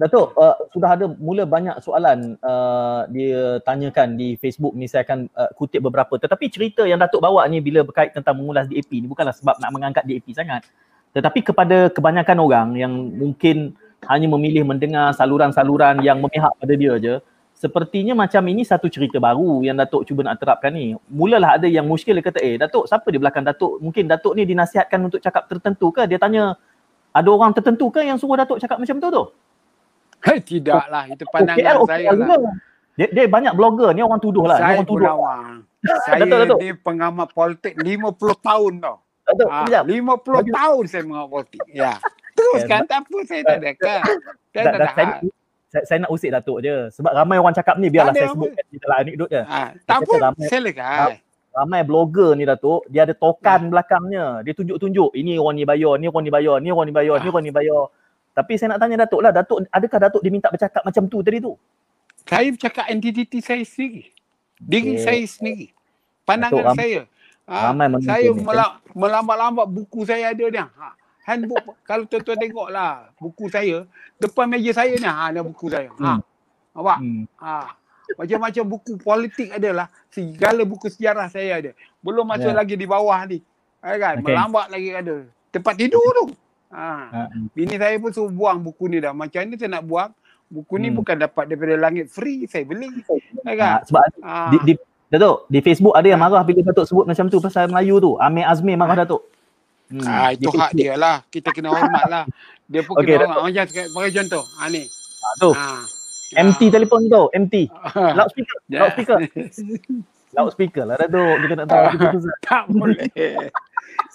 Speaker 1: Datuk, uh, sudah ada mula banyak soalan uh, dia tanyakan di Facebook ni saya akan uh, kutip beberapa. Tetapi cerita yang Datuk bawa ni bila berkait tentang mengulas DAP ni bukanlah sebab nak mengangkat DAP sangat. Tetapi kepada kebanyakan orang yang mungkin hanya memilih mendengar saluran-saluran yang memihak pada dia je, sepertinya macam ini satu cerita baru yang Datuk cuba nak terapkan ni. Mulalah ada yang muskil dia kata, eh Datuk siapa di belakang Datuk? Mungkin Datuk ni dinasihatkan untuk cakap tertentu ke? Dia tanya, ada orang tertentu ke yang suruh Datuk cakap macam tu tu?
Speaker 2: Hey, tidaklah, itu pandangan okay, saya okay, lah.
Speaker 1: Dia, dia banyak blogger ni orang tuduh lah.
Speaker 2: Saya
Speaker 1: orang tuduh. *laughs*
Speaker 2: saya Datuk, Datuk. ni pengamat politik 50 tahun tau. Datuk, ha, 50 Bagi. tahun saya mengamat politik. Ya. Teruskan, tak apa saya tak ada kan. Saya tak ada
Speaker 1: saya, saya, saya nak usik Datuk je. Sebab ramai orang cakap ni biarlah saya sebut di dalam anekdot je. Ha,
Speaker 2: tak apa, ramai, silakan.
Speaker 1: Ramai blogger ni Datuk, dia ada tokan ha. belakangnya. Dia tunjuk-tunjuk, ini orang ni bayar, ni orang ni bayar, ni orang ni bayar, ha. ni orang ni bayar. Tapi saya nak tanya Datuk lah, Datuk adakah Datuk diminta bercakap macam tu tadi tu?
Speaker 2: Saya bercakap entiti saya sendiri. Diri okay. saya sendiri. Pandangan Datuk, saya. Ha, saya melam, melambat-lambat buku saya ada ni. Ha, handbook, kalau tuan-tuan tengok lah buku saya, depan meja saya ni, ha, ada buku saya. Ha, hmm. Nampak? Hmm. Ha, macam-macam buku politik adalah segala buku sejarah saya ada. Belum masuk yeah. lagi di bawah ni. Ha, kan? Okay. Melambat lagi ada. Tempat tidur tu. Ha. ha. Bini saya pun suruh buang buku ni dah. Macam ni saya nak buang. Buku ni hmm. bukan dapat daripada langit free. Saya beli. Ha, kan?
Speaker 1: ha, sebab ha. di, di, Datuk, di Facebook ada yang marah bila Datuk sebut macam tu pasal Melayu tu. Amir Azmi marah Datuk.
Speaker 2: Hmm. Ha, itu hak dia lah. Kita kena hormat lah. Dia pun *laughs* okay, kena hormat. Macam sebagai contoh. Ha, ni.
Speaker 1: Ha, tu. Ha. MT ha. telefon tu. MT. *laughs* Loudspeaker. Loudspeaker. *laughs* Loudspeaker lah Datuk. Kita nak tahu.
Speaker 2: tak boleh.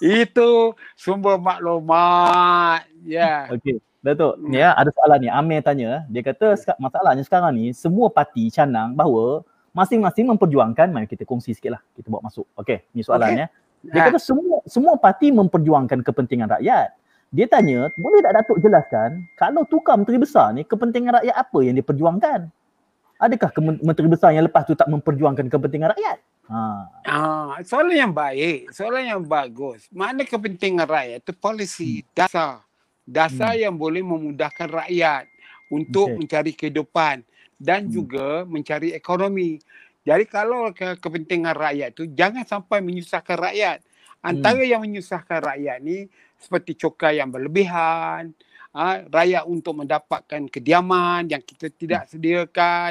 Speaker 2: Itu sumber maklumat. Ya. Yeah.
Speaker 1: Okey. Datuk, ni ya, ada soalan ni. Amir tanya, dia kata masalahnya sekarang ni semua parti canang bahawa masing-masing memperjuangkan, mari kita kongsi sikit lah. Kita bawa masuk. Okey, ni soalannya. Okay. Dia kata semua semua parti memperjuangkan kepentingan rakyat. Dia tanya, boleh tak Datuk jelaskan kalau tukar menteri besar ni kepentingan rakyat apa yang diperjuangkan? Adakah menteri besar yang lepas tu tak memperjuangkan kepentingan rakyat?
Speaker 2: Ha. Ah, soalan yang baik, soalan yang bagus. Mana kepentingan rakyat itu polisi hmm. dasar. Dasar hmm. yang boleh memudahkan rakyat untuk okay. mencari kehidupan dan hmm. juga mencari ekonomi. Jadi kalau ke kepentingan rakyat itu jangan sampai menyusahkan rakyat. Antara hmm. yang menyusahkan rakyat ni seperti cukai yang berlebihan, ha, rakyat untuk mendapatkan kediaman yang kita tidak hmm. sediakan,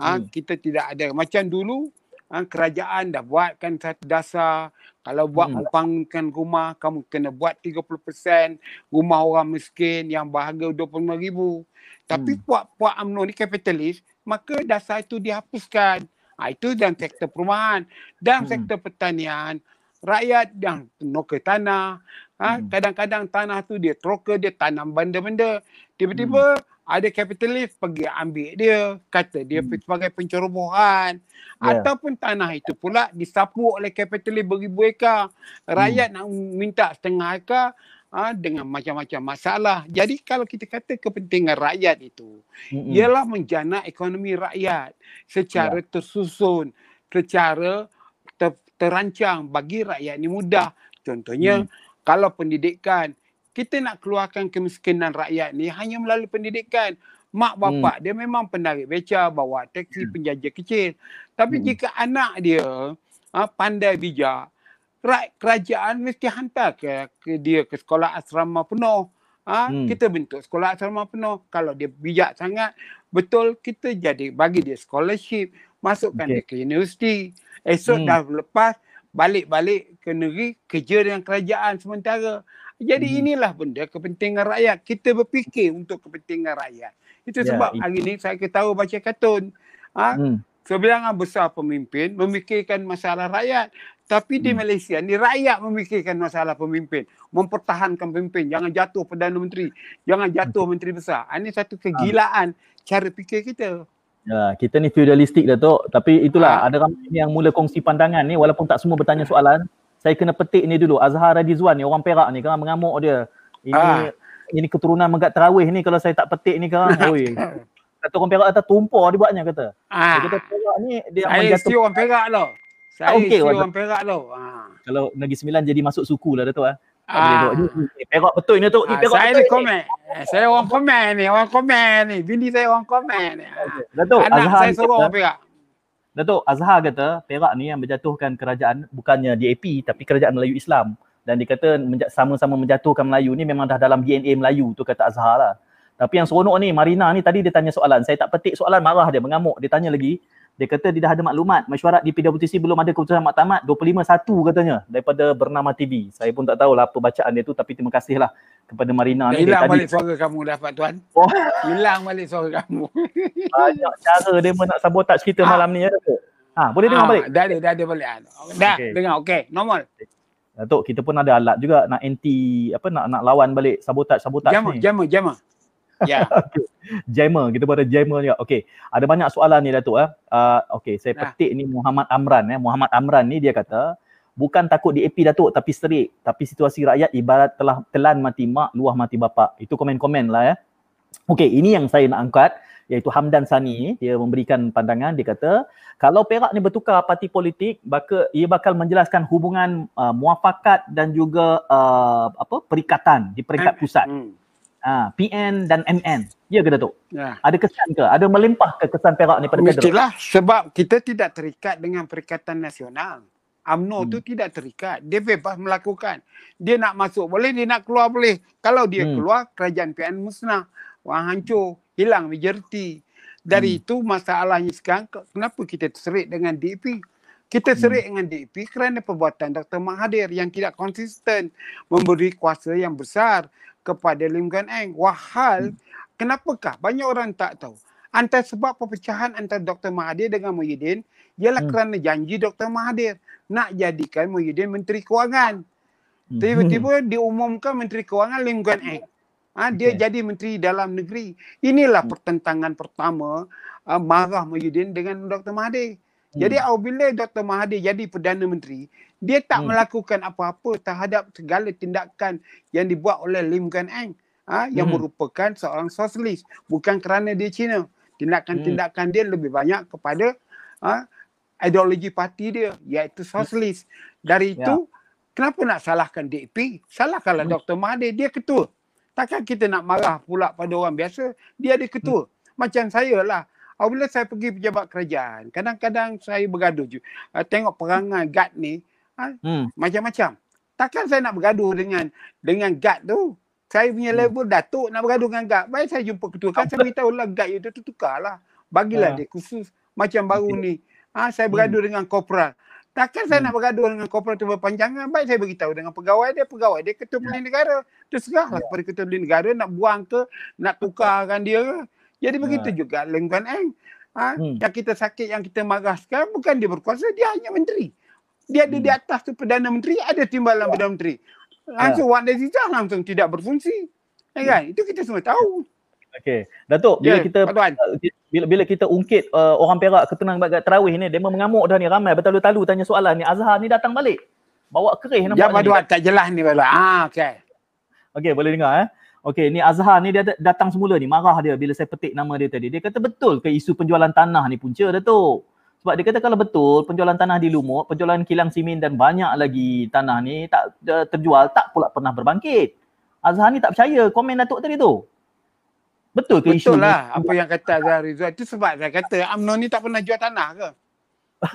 Speaker 2: ha, hmm. kita tidak ada. Macam dulu ha, kerajaan dah buatkan satu dasar kalau buat hmm. membangunkan rumah kamu kena buat 30% rumah orang miskin yang berharga 25000 tapi hmm. puak-puak UMNO ni kapitalis maka dasar itu dihapuskan ha, itu dalam sektor perumahan dalam hmm. sektor pertanian rakyat yang noke tanah ha, hmm. kadang-kadang tanah tu dia troker dia tanam benda-benda tiba-tiba hmm ada kapitalis pergi ambil dia kata dia hmm. sebagai pencerobohan yeah. ataupun tanah itu pula disapu oleh kapitalis beribu ekar rakyat hmm. nak minta setengah ekar ha, dengan macam-macam masalah jadi kalau kita kata kepentingan rakyat itu hmm. ialah menjana ekonomi rakyat secara yeah. tersusun secara ter, terancang bagi rakyat ini mudah contohnya hmm. kalau pendidikan kita nak keluarkan kemiskinan rakyat ni hanya melalui pendidikan. Mak hmm. bapak hmm. dia memang penarik beca, bawa teksi, hmm. penjaja kecil. Tapi hmm. jika anak dia ha, pandai bijak, kerajaan mesti hantar ke, ke dia ke sekolah asrama penuh. Ha, hmm. Kita bentuk sekolah asrama penuh. Kalau dia bijak sangat, betul kita jadi bagi dia scholarship, masukkan
Speaker 1: Okey.
Speaker 2: dia ke universiti. Esok
Speaker 1: Hmm.
Speaker 2: dah lepas balik-balik ke negeri kerja dengan kerajaan sementara. Jadi
Speaker 1: Hmm.
Speaker 2: inilah benda kepentingan rakyat. Kita berfikir untuk kepentingan rakyat. Itu
Speaker 1: Ya,
Speaker 2: sebab
Speaker 1: it-
Speaker 2: hari ni saya ketahui baca kartun. Ha?
Speaker 1: Hmm.
Speaker 2: Sebilangan besar pemimpin memikirkan masalah rakyat. Tapi di
Speaker 1: Hmm.
Speaker 2: Malaysia ni rakyat memikirkan masalah pemimpin. Mempertahankan pemimpin. Jangan jatuh Perdana Menteri. Jangan jatuh Menteri Besar. Ah, Ini satu kegilaan cara fikir kita.
Speaker 1: Ya, kita ni feudalistik Datuk. Tapi itulah
Speaker 2: Ah.
Speaker 1: ada ramai yang mula kongsi pandangan ni walaupun tak semua bertanya soalan. Saya kena petik ni dulu. Azhar Radizwan ni orang Perak ni kan mengamuk dia. Ini
Speaker 2: Ah.
Speaker 1: ini keturunan Megat Terawih ni kalau saya tak petik ni kan. *laughs* Oi. Kata orang Perak kata tumpah dia buatnya kata.
Speaker 2: Ah,
Speaker 1: Dia kata Perak ni dia
Speaker 2: saya
Speaker 1: menjatuh
Speaker 2: orang Perak tau. Saya isteri
Speaker 1: Wan.
Speaker 2: orang Perak tau. Ah.
Speaker 1: kalau Negeri Sembilan jadi masuk suku lah Datuk ah.
Speaker 2: Ah.
Speaker 1: Ni, ni Perak betul ni Datuk. Ni
Speaker 2: Ah,
Speaker 1: Perak
Speaker 2: saya
Speaker 1: betul
Speaker 2: ni
Speaker 1: ni.
Speaker 2: komen. Eh, Saya orang komen ni. Orang komen ni. Bini saya orang komen ni. Ah.
Speaker 1: Datuk
Speaker 2: Anak
Speaker 1: Azhar
Speaker 2: saya
Speaker 1: ni
Speaker 2: suruh orang Perak.
Speaker 1: Datuk Azhar kata Perak ni yang menjatuhkan kerajaan bukannya DAP tapi kerajaan Melayu Islam dan dia kata menja- sama-sama menjatuhkan Melayu ni memang dah dalam DNA Melayu tu kata Azhar lah. Tapi yang seronok ni Marina ni tadi dia tanya soalan. Saya tak petik soalan marah dia mengamuk. Dia tanya lagi. Dia kata dia dah ada maklumat mesyuarat di PWTC belum ada keputusan maktamat 25-1 katanya daripada Bernama TV. Saya pun tak tahulah apa bacaan dia tu tapi terima kasihlah kepada Marina ni.
Speaker 2: Hilang
Speaker 1: tadi
Speaker 2: balik suara kamu dapat tuan.
Speaker 1: Oh.
Speaker 2: Hilang balik suara kamu. *laughs*
Speaker 1: banyak cara dia pun nak sabotaj kita
Speaker 2: Ah.
Speaker 1: malam ni ya. Ha, boleh dengar
Speaker 2: Ah,
Speaker 1: balik?
Speaker 2: Dah ada, dah ada balik. Ah, Dah,
Speaker 1: Okey.
Speaker 2: dengar. Okey, normal.
Speaker 1: Datuk kita pun ada alat juga nak anti apa nak nak lawan balik sabotaj sabotaj
Speaker 2: Jama,
Speaker 1: ni.
Speaker 2: jama, jama. Ya. *laughs*
Speaker 1: Jammer, kita ada jammer juga. Okey, ada banyak soalan ni Datuk eh. Uh, okey, saya
Speaker 2: Dah.
Speaker 1: petik ni Muhammad Amran eh. Muhammad Amran ni dia kata bukan takut DAP Datuk tapi serik. Tapi situasi rakyat ibarat telah telan mati mak, luah mati bapak. Itu komen-komen lah ya. Okey, ini yang saya nak angkat iaitu Hamdan Sani dia memberikan pandangan dia kata kalau Perak ni bertukar parti politik maka ia bakal menjelaskan hubungan uh, muafakat dan juga uh, apa perikatan di peringkat pusat.
Speaker 2: Hmm.
Speaker 1: Ah, PN dan MN. Ya ke Datuk?
Speaker 2: Ya.
Speaker 1: Ada kesan ke? Ada melimpah ke kesan Perak ni pada kader?
Speaker 2: Mestilah sebab kita tidak terikat dengan Perikatan Nasional.
Speaker 1: Hmm.
Speaker 2: UMNO tu tidak terikat. Dia bebas melakukan. Dia nak masuk boleh, dia nak keluar boleh. Kalau dia
Speaker 1: Hmm.
Speaker 2: keluar, kerajaan PN musnah. Wang hancur, hilang majoriti. Dari
Speaker 1: Hmm.
Speaker 2: itu masalahnya sekarang, ke- kenapa kita terserit dengan DAP? Kita
Speaker 1: Hmm.
Speaker 2: serit dengan DAP kerana perbuatan Dr. Mahathir yang tidak konsisten memberi kuasa yang besar kepada Lim Guan Eng. Wahal,
Speaker 1: Hmm.
Speaker 2: kenapakah banyak orang tak tahu? Antara sebab perpecahan antara Dr. Mahathir dengan Muhyiddin ialah
Speaker 1: Hmm.
Speaker 2: kerana janji Dr. Mahathir nak jadikan Muhyiddin Menteri Kewangan.
Speaker 1: Hmm.
Speaker 2: Tiba-tiba diumumkan Menteri Kewangan Lim Guan Eng. Ha, dia
Speaker 1: Okey.
Speaker 2: jadi Menteri Dalam Negeri. Inilah
Speaker 1: Hmm.
Speaker 2: pertentangan pertama uh, marah Muhyiddin dengan Dr. Mahathir. Jadi apabila Dr. Mahathir jadi Perdana Menteri, dia tak
Speaker 1: Hmm.
Speaker 2: melakukan apa-apa terhadap segala tindakan yang dibuat oleh Lim Guan Eng ha, yang
Speaker 1: Hmm.
Speaker 2: merupakan seorang sosialis. Bukan kerana dia Cina. Tindakan-tindakan dia lebih banyak kepada ha, ideologi parti dia iaitu sosialis. Dari
Speaker 1: Ya.
Speaker 2: itu, kenapa nak salahkan DAP? Salahkanlah
Speaker 1: Hmm.
Speaker 2: Dr. Mahathir, dia ketua. Takkan kita nak marah pula pada orang biasa, dia ada ketua. Macam saya lah. Apabila saya pergi pejabat kerajaan, kadang-kadang saya bergaduh je. Uh, tengok perangai guard ni,
Speaker 1: Hmm.
Speaker 2: macam-macam. Takkan saya nak bergaduh dengan dengan guard tu. Saya punya
Speaker 1: Hmm.
Speaker 2: level datuk nak bergaduh dengan guard. Baik saya jumpa ketua. Kan saya beritahu lah guard itu tu tukarlah. Bagilah
Speaker 1: Ya.
Speaker 2: dia khusus. Macam baru
Speaker 1: Okey.
Speaker 2: ni. Ha, saya bergaduh dengan korporal. Takkan saya
Speaker 1: Hmm.
Speaker 2: nak bergaduh dengan korporal tu berpanjangan. Baik saya beritahu dengan pegawai dia. Pegawai dia ketua
Speaker 1: Ya.
Speaker 2: beli negara. Terserahlah kepada ketua beli negara nak buang ke, nak tukarkan dia ke. Jadi begitu juga Lengkuan Eng. Ha,
Speaker 1: Hmm.
Speaker 2: Yang kita sakit, yang kita marah sekarang bukan dia berkuasa, dia hanya menteri. Dia ada di
Speaker 1: Hmm.
Speaker 2: atas tu Perdana Menteri, ada timbalan Perdana Menteri.
Speaker 1: Ya.
Speaker 2: Langsung Wan Aziza langsung tidak berfungsi. Ya kan? Itu kita semua tahu.
Speaker 1: Okey. Datuk, bila
Speaker 2: Ya,
Speaker 1: kita
Speaker 2: Pak Tuan.
Speaker 1: bila bila kita ungkit uh, orang Perak ketenang bagat terawih ni, dia memang mengamuk dah ni ramai bertalu-talu tanya soalan ni. Azhar ni datang balik. Bawa kerih
Speaker 2: Ya, Pak
Speaker 1: nampaknya.
Speaker 2: Tuan. Tak jelas ni. Ah, okey.
Speaker 1: Okey, boleh dengar eh. Okey, ni Azhar ni dia dat- datang semula ni, marah dia bila saya petik nama dia tadi. Dia kata betul ke isu penjualan tanah ni punca Datuk? Sebab dia kata kalau betul penjualan tanah di Lumut, penjualan kilang simen dan banyak lagi tanah ni tak terjual, tak pula pernah berbangkit. Azhar ni tak percaya komen Datuk tadi tu. Betul ke isu
Speaker 2: Betul
Speaker 1: ni?
Speaker 2: lah apa yang kata Azhar Rizal. Itu sebab saya kata UMNO ni tak pernah jual tanah ke?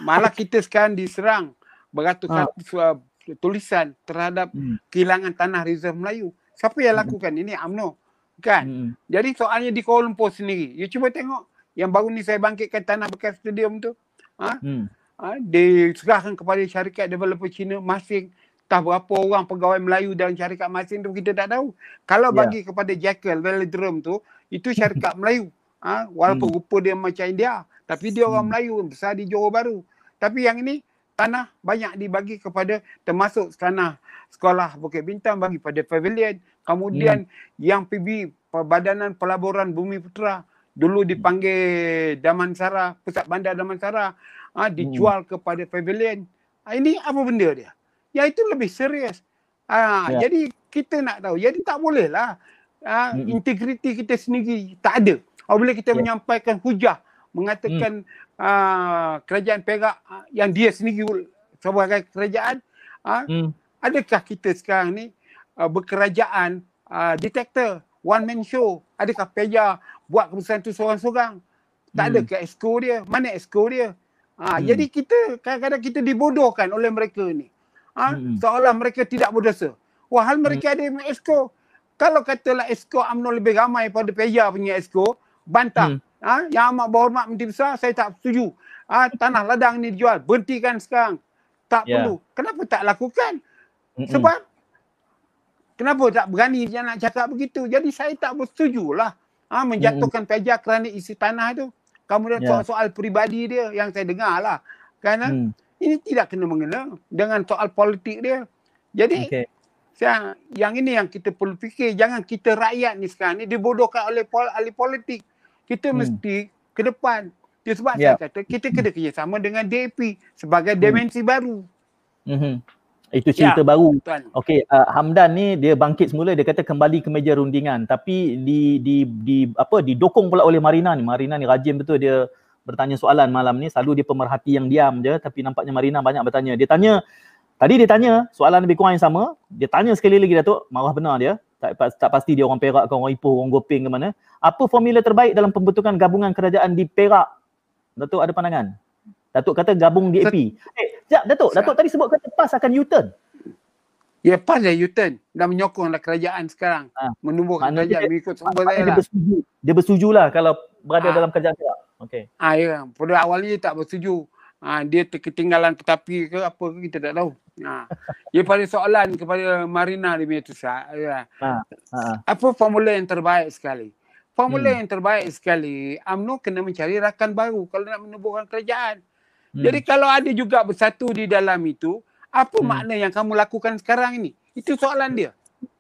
Speaker 2: Malah kita sekarang diserang beratus-ratus uh, tulisan terhadap
Speaker 1: Hmm.
Speaker 2: kehilangan tanah reserve Melayu. Siapa yang
Speaker 1: Hmm.
Speaker 2: lakukan ini? UMNO. Kan?
Speaker 1: Hmm.
Speaker 2: Jadi soalnya di Kuala Lumpur sendiri. You cuba tengok yang baru ni saya bangkitkan tanah bekas stadium tu. Ha? Hmm. Ha? Diserahkan kepada syarikat developer Cina masing tak berapa orang pegawai Melayu dalam syarikat masing tu kita tak tahu. Kalau ya. bagi yeah. kepada Jekyll Velodrome tu, itu syarikat *laughs* Melayu. Ha? Walaupun hmm. rupa dia macam India. Tapi dia orang hmm. Melayu besar di Johor Baru. Tapi yang ini tanah banyak dibagi kepada termasuk tanah sekolah Bukit Bintang bagi pada pavilion. Kemudian hmm. yang PB Perbadanan Pelaburan Bumi Putra dulu dipanggil Damansara, Pusat Bandar Damansara, ha, dijual hmm. kepada pavilion. Ha, ini apa benda dia? Ya itu lebih serius. Ha, ya. Jadi kita nak tahu. Jadi tak boleh lah. Ha, hmm. Integriti kita sendiri tak ada. Apabila kita ya. menyampaikan hujah mengatakan hmm. uh, kerajaan Perak uh, yang dia sendiri sebagai kerajaan uh, hmm. adakah kita sekarang ni uh, berkerajaan uh, detektor one man show. Adakah Peja buat keputusan tu seorang-seorang? Tak hmm. ada ke esko dia? Mana esko dia? Ha, hmm. jadi kita kadang-kadang kita dibodohkan oleh mereka ni. Ha, hmm. seolah mereka tidak berdosa. Wahal mereka hmm. ada esko. Kalau katalah esko UMNO lebih ramai pada Peja punya esko bantah. Hmm. ha, yang amat berhormat Menteri Besar saya tak setuju. Ha, tanah ladang ni dijual berhentikan sekarang. Tak yeah. perlu. Kenapa tak lakukan? Sebab kenapa tak berani dia nak cakap begitu jadi saya tak bersetuju lah ha, menjatuhkan hmm. peja kerana isi tanah tu. Kemudian yeah. soal-soal peribadi dia yang saya dengar lah. Kerana hmm. ini tidak kena mengena dengan soal politik dia. Jadi okay. saya, yang ini yang kita perlu fikir. Jangan kita rakyat ni sekarang ni dibodohkan oleh pol, ahli politik. Kita hmm. mesti ke depan. Itu sebab yeah. saya kata kita kena kerjasama dengan DAP sebagai hmm. dimensi baru. Mm-hmm.
Speaker 1: Itu cerita ya, baru. Okey, uh, Hamdan ni dia bangkit semula dia kata kembali ke meja rundingan tapi di di di apa didokong pula oleh Marina ni. Marina ni rajin betul dia bertanya soalan malam ni. Selalu dia pemerhati yang diam je tapi nampaknya Marina banyak bertanya. Dia tanya tadi dia tanya soalan lebih kurang yang sama. Dia tanya sekali lagi Datuk, marah benar dia. Tak, tak pasti dia orang Perak ke orang Ipoh, orang Gopeng ke mana. Apa formula terbaik dalam pembentukan gabungan kerajaan di Perak? Datuk ada pandangan? Datuk kata gabung DAP. Eh, sekejap Datuk. Datuk tadi sebut kata PAS akan U-turn.
Speaker 2: Ya PAS dah U-turn. Dah menyokonglah kerajaan sekarang. Ha. Menumbuhkan Mana kerajaan dia, mengikut sumber saya
Speaker 1: lah. Bersetuju. Dia bersetuju lah kalau berada ha. dalam kerajaan Perak. Okay.
Speaker 2: Ah ya, pada awalnya dia tak bersetuju. Ha, dia ketinggalan tetapi ke apa ke kita tak tahu. Ha. *laughs* Dia pada soalan kepada Marina di media ya. Ha. Ha. Apa formula yang terbaik sekali? Formula hmm. yang terbaik sekali, UMNO kena mencari rakan baru kalau nak menubuhkan kerajaan. Hmm. Jadi kalau ada juga bersatu di dalam itu, apa hmm. makna yang kamu lakukan sekarang ini? Itu soalan dia.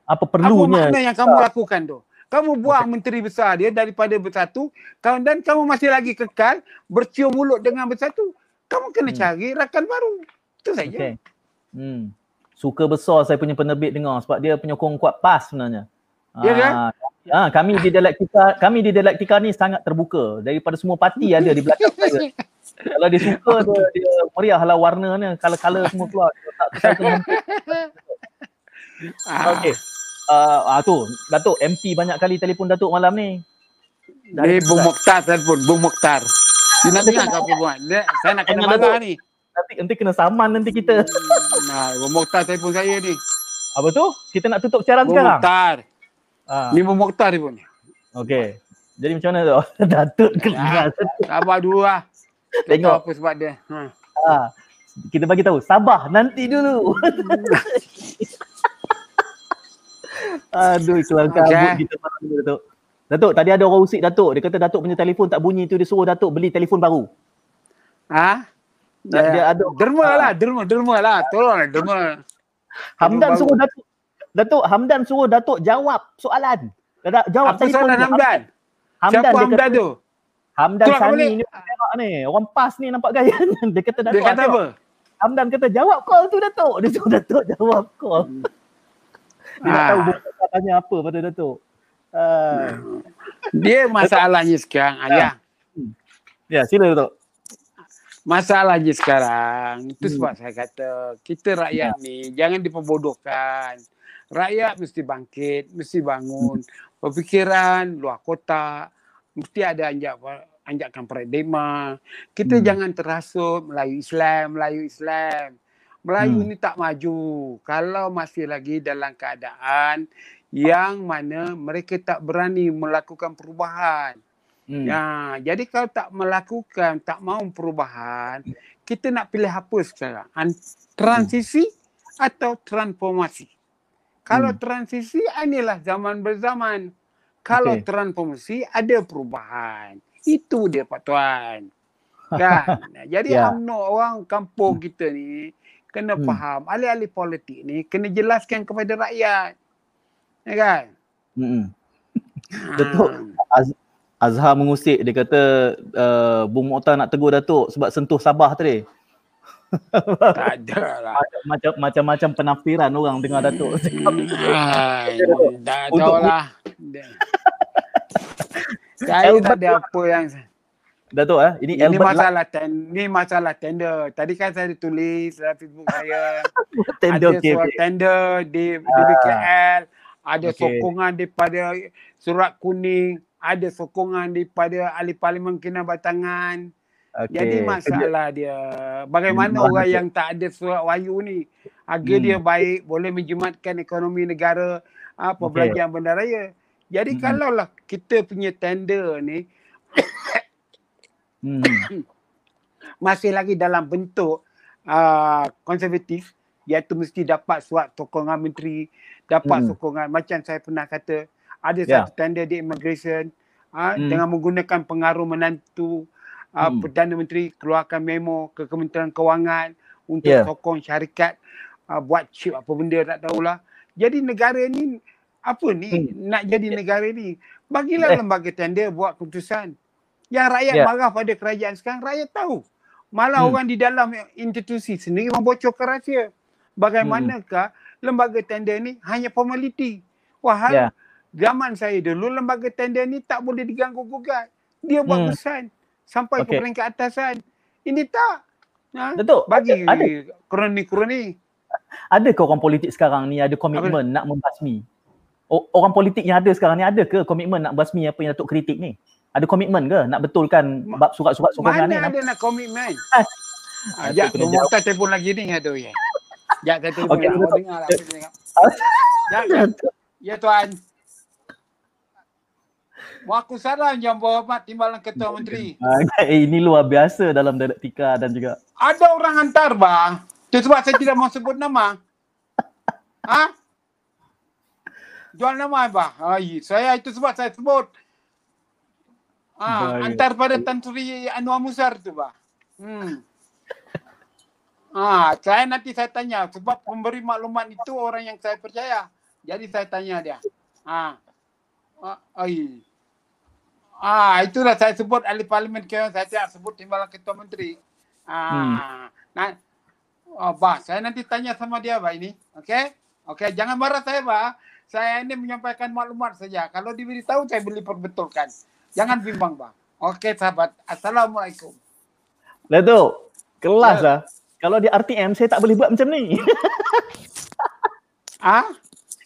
Speaker 1: Apa perlunya?
Speaker 2: Apa makna yang kamu lakukan tu? Kamu buang okay. menteri besar dia daripada bersatu dan kamu masih lagi kekal bercium mulut dengan bersatu. Kamu kena hmm. cari rakan baru. Itu saja. Okay.
Speaker 1: Hmm. Suka besar saya punya penerbit dengar sebab dia penyokong kuat PAS sebenarnya.
Speaker 2: Ya kan?
Speaker 1: Ah, kami di dialektika kami di dialektika ni sangat terbuka daripada semua parti ada di belakang saya. *laughs* Kalau dia suka tu *laughs* dia meriah lah warna ni, color-color semua keluar. Tak terkait Okey. Uh, ah tu, Datuk MP banyak kali telefon Datuk malam ni.
Speaker 2: Ni Bung Mokhtar telefon, Bung Mokhtar. Dia nak dengar apa buat. Dia, saya nak kena marah ni.
Speaker 1: Nanti nanti kena saman nanti kita.
Speaker 2: Nah, Bung Mokhtar telefon saya ni.
Speaker 1: Apa tu? Kita nak tutup siaran Bung sekarang.
Speaker 2: Bung Mokhtar. Ah. Ni Bung Mokhtar dia pun.
Speaker 1: Okey. Jadi macam mana tu? *laughs* Datuk kelas.
Speaker 2: Sabar dulu lah.
Speaker 1: Tengok
Speaker 2: apa sebab dia. Ha.
Speaker 1: ha. Kita bagi tahu, sabar nanti dulu. *laughs* Aduh, kelang kabut okay. kita malam ni Datuk. Datuk, tadi ada orang usik Datuk. Dia kata Datuk punya telefon tak bunyi tu dia suruh Datuk beli telefon baru.
Speaker 2: Ha? Dia, dia ada derma ha. lah, derma, derma lah. Tolonglah derma.
Speaker 1: Hamdan suruh Datuk. Datuk, Hamdan suruh Datuk jawab soalan. Jawab
Speaker 2: Apa soalan Hamdan? Hamdan Siapa Hamdan tu?
Speaker 1: Hamdan Sani ni tengok ni. Orang pas ni nampak gaya. *laughs* dia kata Datuk.
Speaker 2: Dia kata apa?
Speaker 1: Hamdan kata jawab call tu Datuk. Dia suruh Datuk jawab call. *laughs* dia ha. nak tahu bukan tanya apa pada Datuk. Uh.
Speaker 2: Dia masalahnya sekarang ayah.
Speaker 1: Ya, sila Datuk.
Speaker 2: Masalahnya sekarang itu hmm. sebab saya kata kita rakyat ya. ni jangan diperbodohkan. Rakyat mesti bangkit, mesti bangun. Berfikiran luar kotak, mesti ada anjak anjakan paradigma. Kita hmm. jangan terasut Melayu Islam, Melayu Islam. Melayu hmm. ni tak maju kalau masih lagi dalam keadaan yang mana mereka tak berani melakukan perubahan. Hmm. Ya, jadi kalau tak melakukan, tak mau perubahan, kita nak pilih apa sekarang? Transisi hmm. atau transformasi? Kalau hmm. transisi inilah zaman berzaman. Kalau okay. transformasi ada perubahan. Itu dia Pak Tuan. Kan? *laughs* Jadi yeah. UMNO orang kampung kita ni kena hmm. faham ahli-ahli politik ni kena jelaskan kepada rakyat. Ya kan? Hmm.
Speaker 1: Betul. Az- Azhar mengusik dia kata uh, Bung Mokhtar nak tegur Datuk sebab sentuh Sabah tadi.
Speaker 2: Tak ada lah.
Speaker 1: Macam macam macam penafsiran orang dengar Datuk.
Speaker 2: Tak tahu lah. Saya tak ada apa yang
Speaker 1: Datuk eh,
Speaker 2: ini, ini masalah ten, ni masalah tender. Tadi kan saya tulis dalam Facebook saya. *laughs* tender ada okay, okay. tender di ah. di BKL, ada okay. sokongan daripada surat kuning, ada sokongan daripada ahli parlimen kena batangan. Okay. Jadi masalah dia bagaimana hmm. orang yang tak ada surat wahyu ni agar hmm. dia baik boleh menjimatkan ekonomi negara apa okay. belanjaan bandaraya. Jadi hmm. kalaulah kita punya tender ni hmm. *coughs* masih lagi dalam bentuk uh, konservatif iaitu mesti dapat surat sokongan menteri, dapat hmm. sokongan macam saya pernah kata ada yeah. satu tender di immigration uh, hmm. dengan menggunakan pengaruh menantu uh, hmm. Perdana Menteri keluarkan memo ke Kementerian Kewangan untuk yeah. sokong syarikat uh, buat chip apa benda tak tahulah. Jadi negara ni apa ni hmm. nak jadi negara ni? Bagilah eh. lembaga tender buat keputusan. Yang rakyat yeah. marah pada kerajaan sekarang, rakyat tahu. Malah hmm. orang di dalam institusi sendiri membocorkan rahsia. Bagaimanakah hmm. lembaga tender ni hanya formaliti. Wahal yeah. zaman saya dulu lembaga tender ni tak boleh diganggu gugat. Dia buat hmm. pesan sampai okay. ke peringkat atasan. Ini tak.
Speaker 1: Ha? Betul.
Speaker 2: Bagi ada. kroni-kroni.
Speaker 1: Ada ke orang politik sekarang ni ada komitmen nak membasmi? Orang politik yang ada sekarang ni ada ke komitmen nak basmi apa yang Datuk kritik ni? ada komitmen ke nak betulkan bab surat-surat sokongan
Speaker 2: ni? Mana ada nak komitmen? *laughs* Ya, tak telefon lagi ni aduh ya. Ya, saya telefon okay, dengar lah. Ya, ya. *laughs* ya, tuan. Saran yang berhormat timbalan ketua menteri. *laughs*
Speaker 1: Eh, ini luar biasa dalam dialektika dan juga.
Speaker 2: Ada orang hantar bang. Itu sebab saya tidak mau sebut nama. Ha? Jual nama bang. Ay, saya itu sebab saya sebut. Ah, antar pada Tan Sri Anwar Musar tu bah. Hmm. Ah, saya nanti saya tanya sebab pemberi maklumat itu orang yang saya percaya. Jadi saya tanya dia. Ah. Ah, ai. Ah, itulah saya sebut ahli parlimen ke saya tidak sebut timbalan ketua menteri. Ah. Hmm. Nah, oh, bah, saya nanti tanya sama dia bah ini. Okey? Okey, jangan marah saya bah. Saya ini menyampaikan maklumat saja. Kalau diberitahu saya beli perbetulkan. Jangan bimbang bang. Okey sahabat. Assalamualaikum.
Speaker 1: Datuk, kelas ya. lah. Kalau di RTM saya tak boleh buat macam ni. *laughs*
Speaker 2: Ah?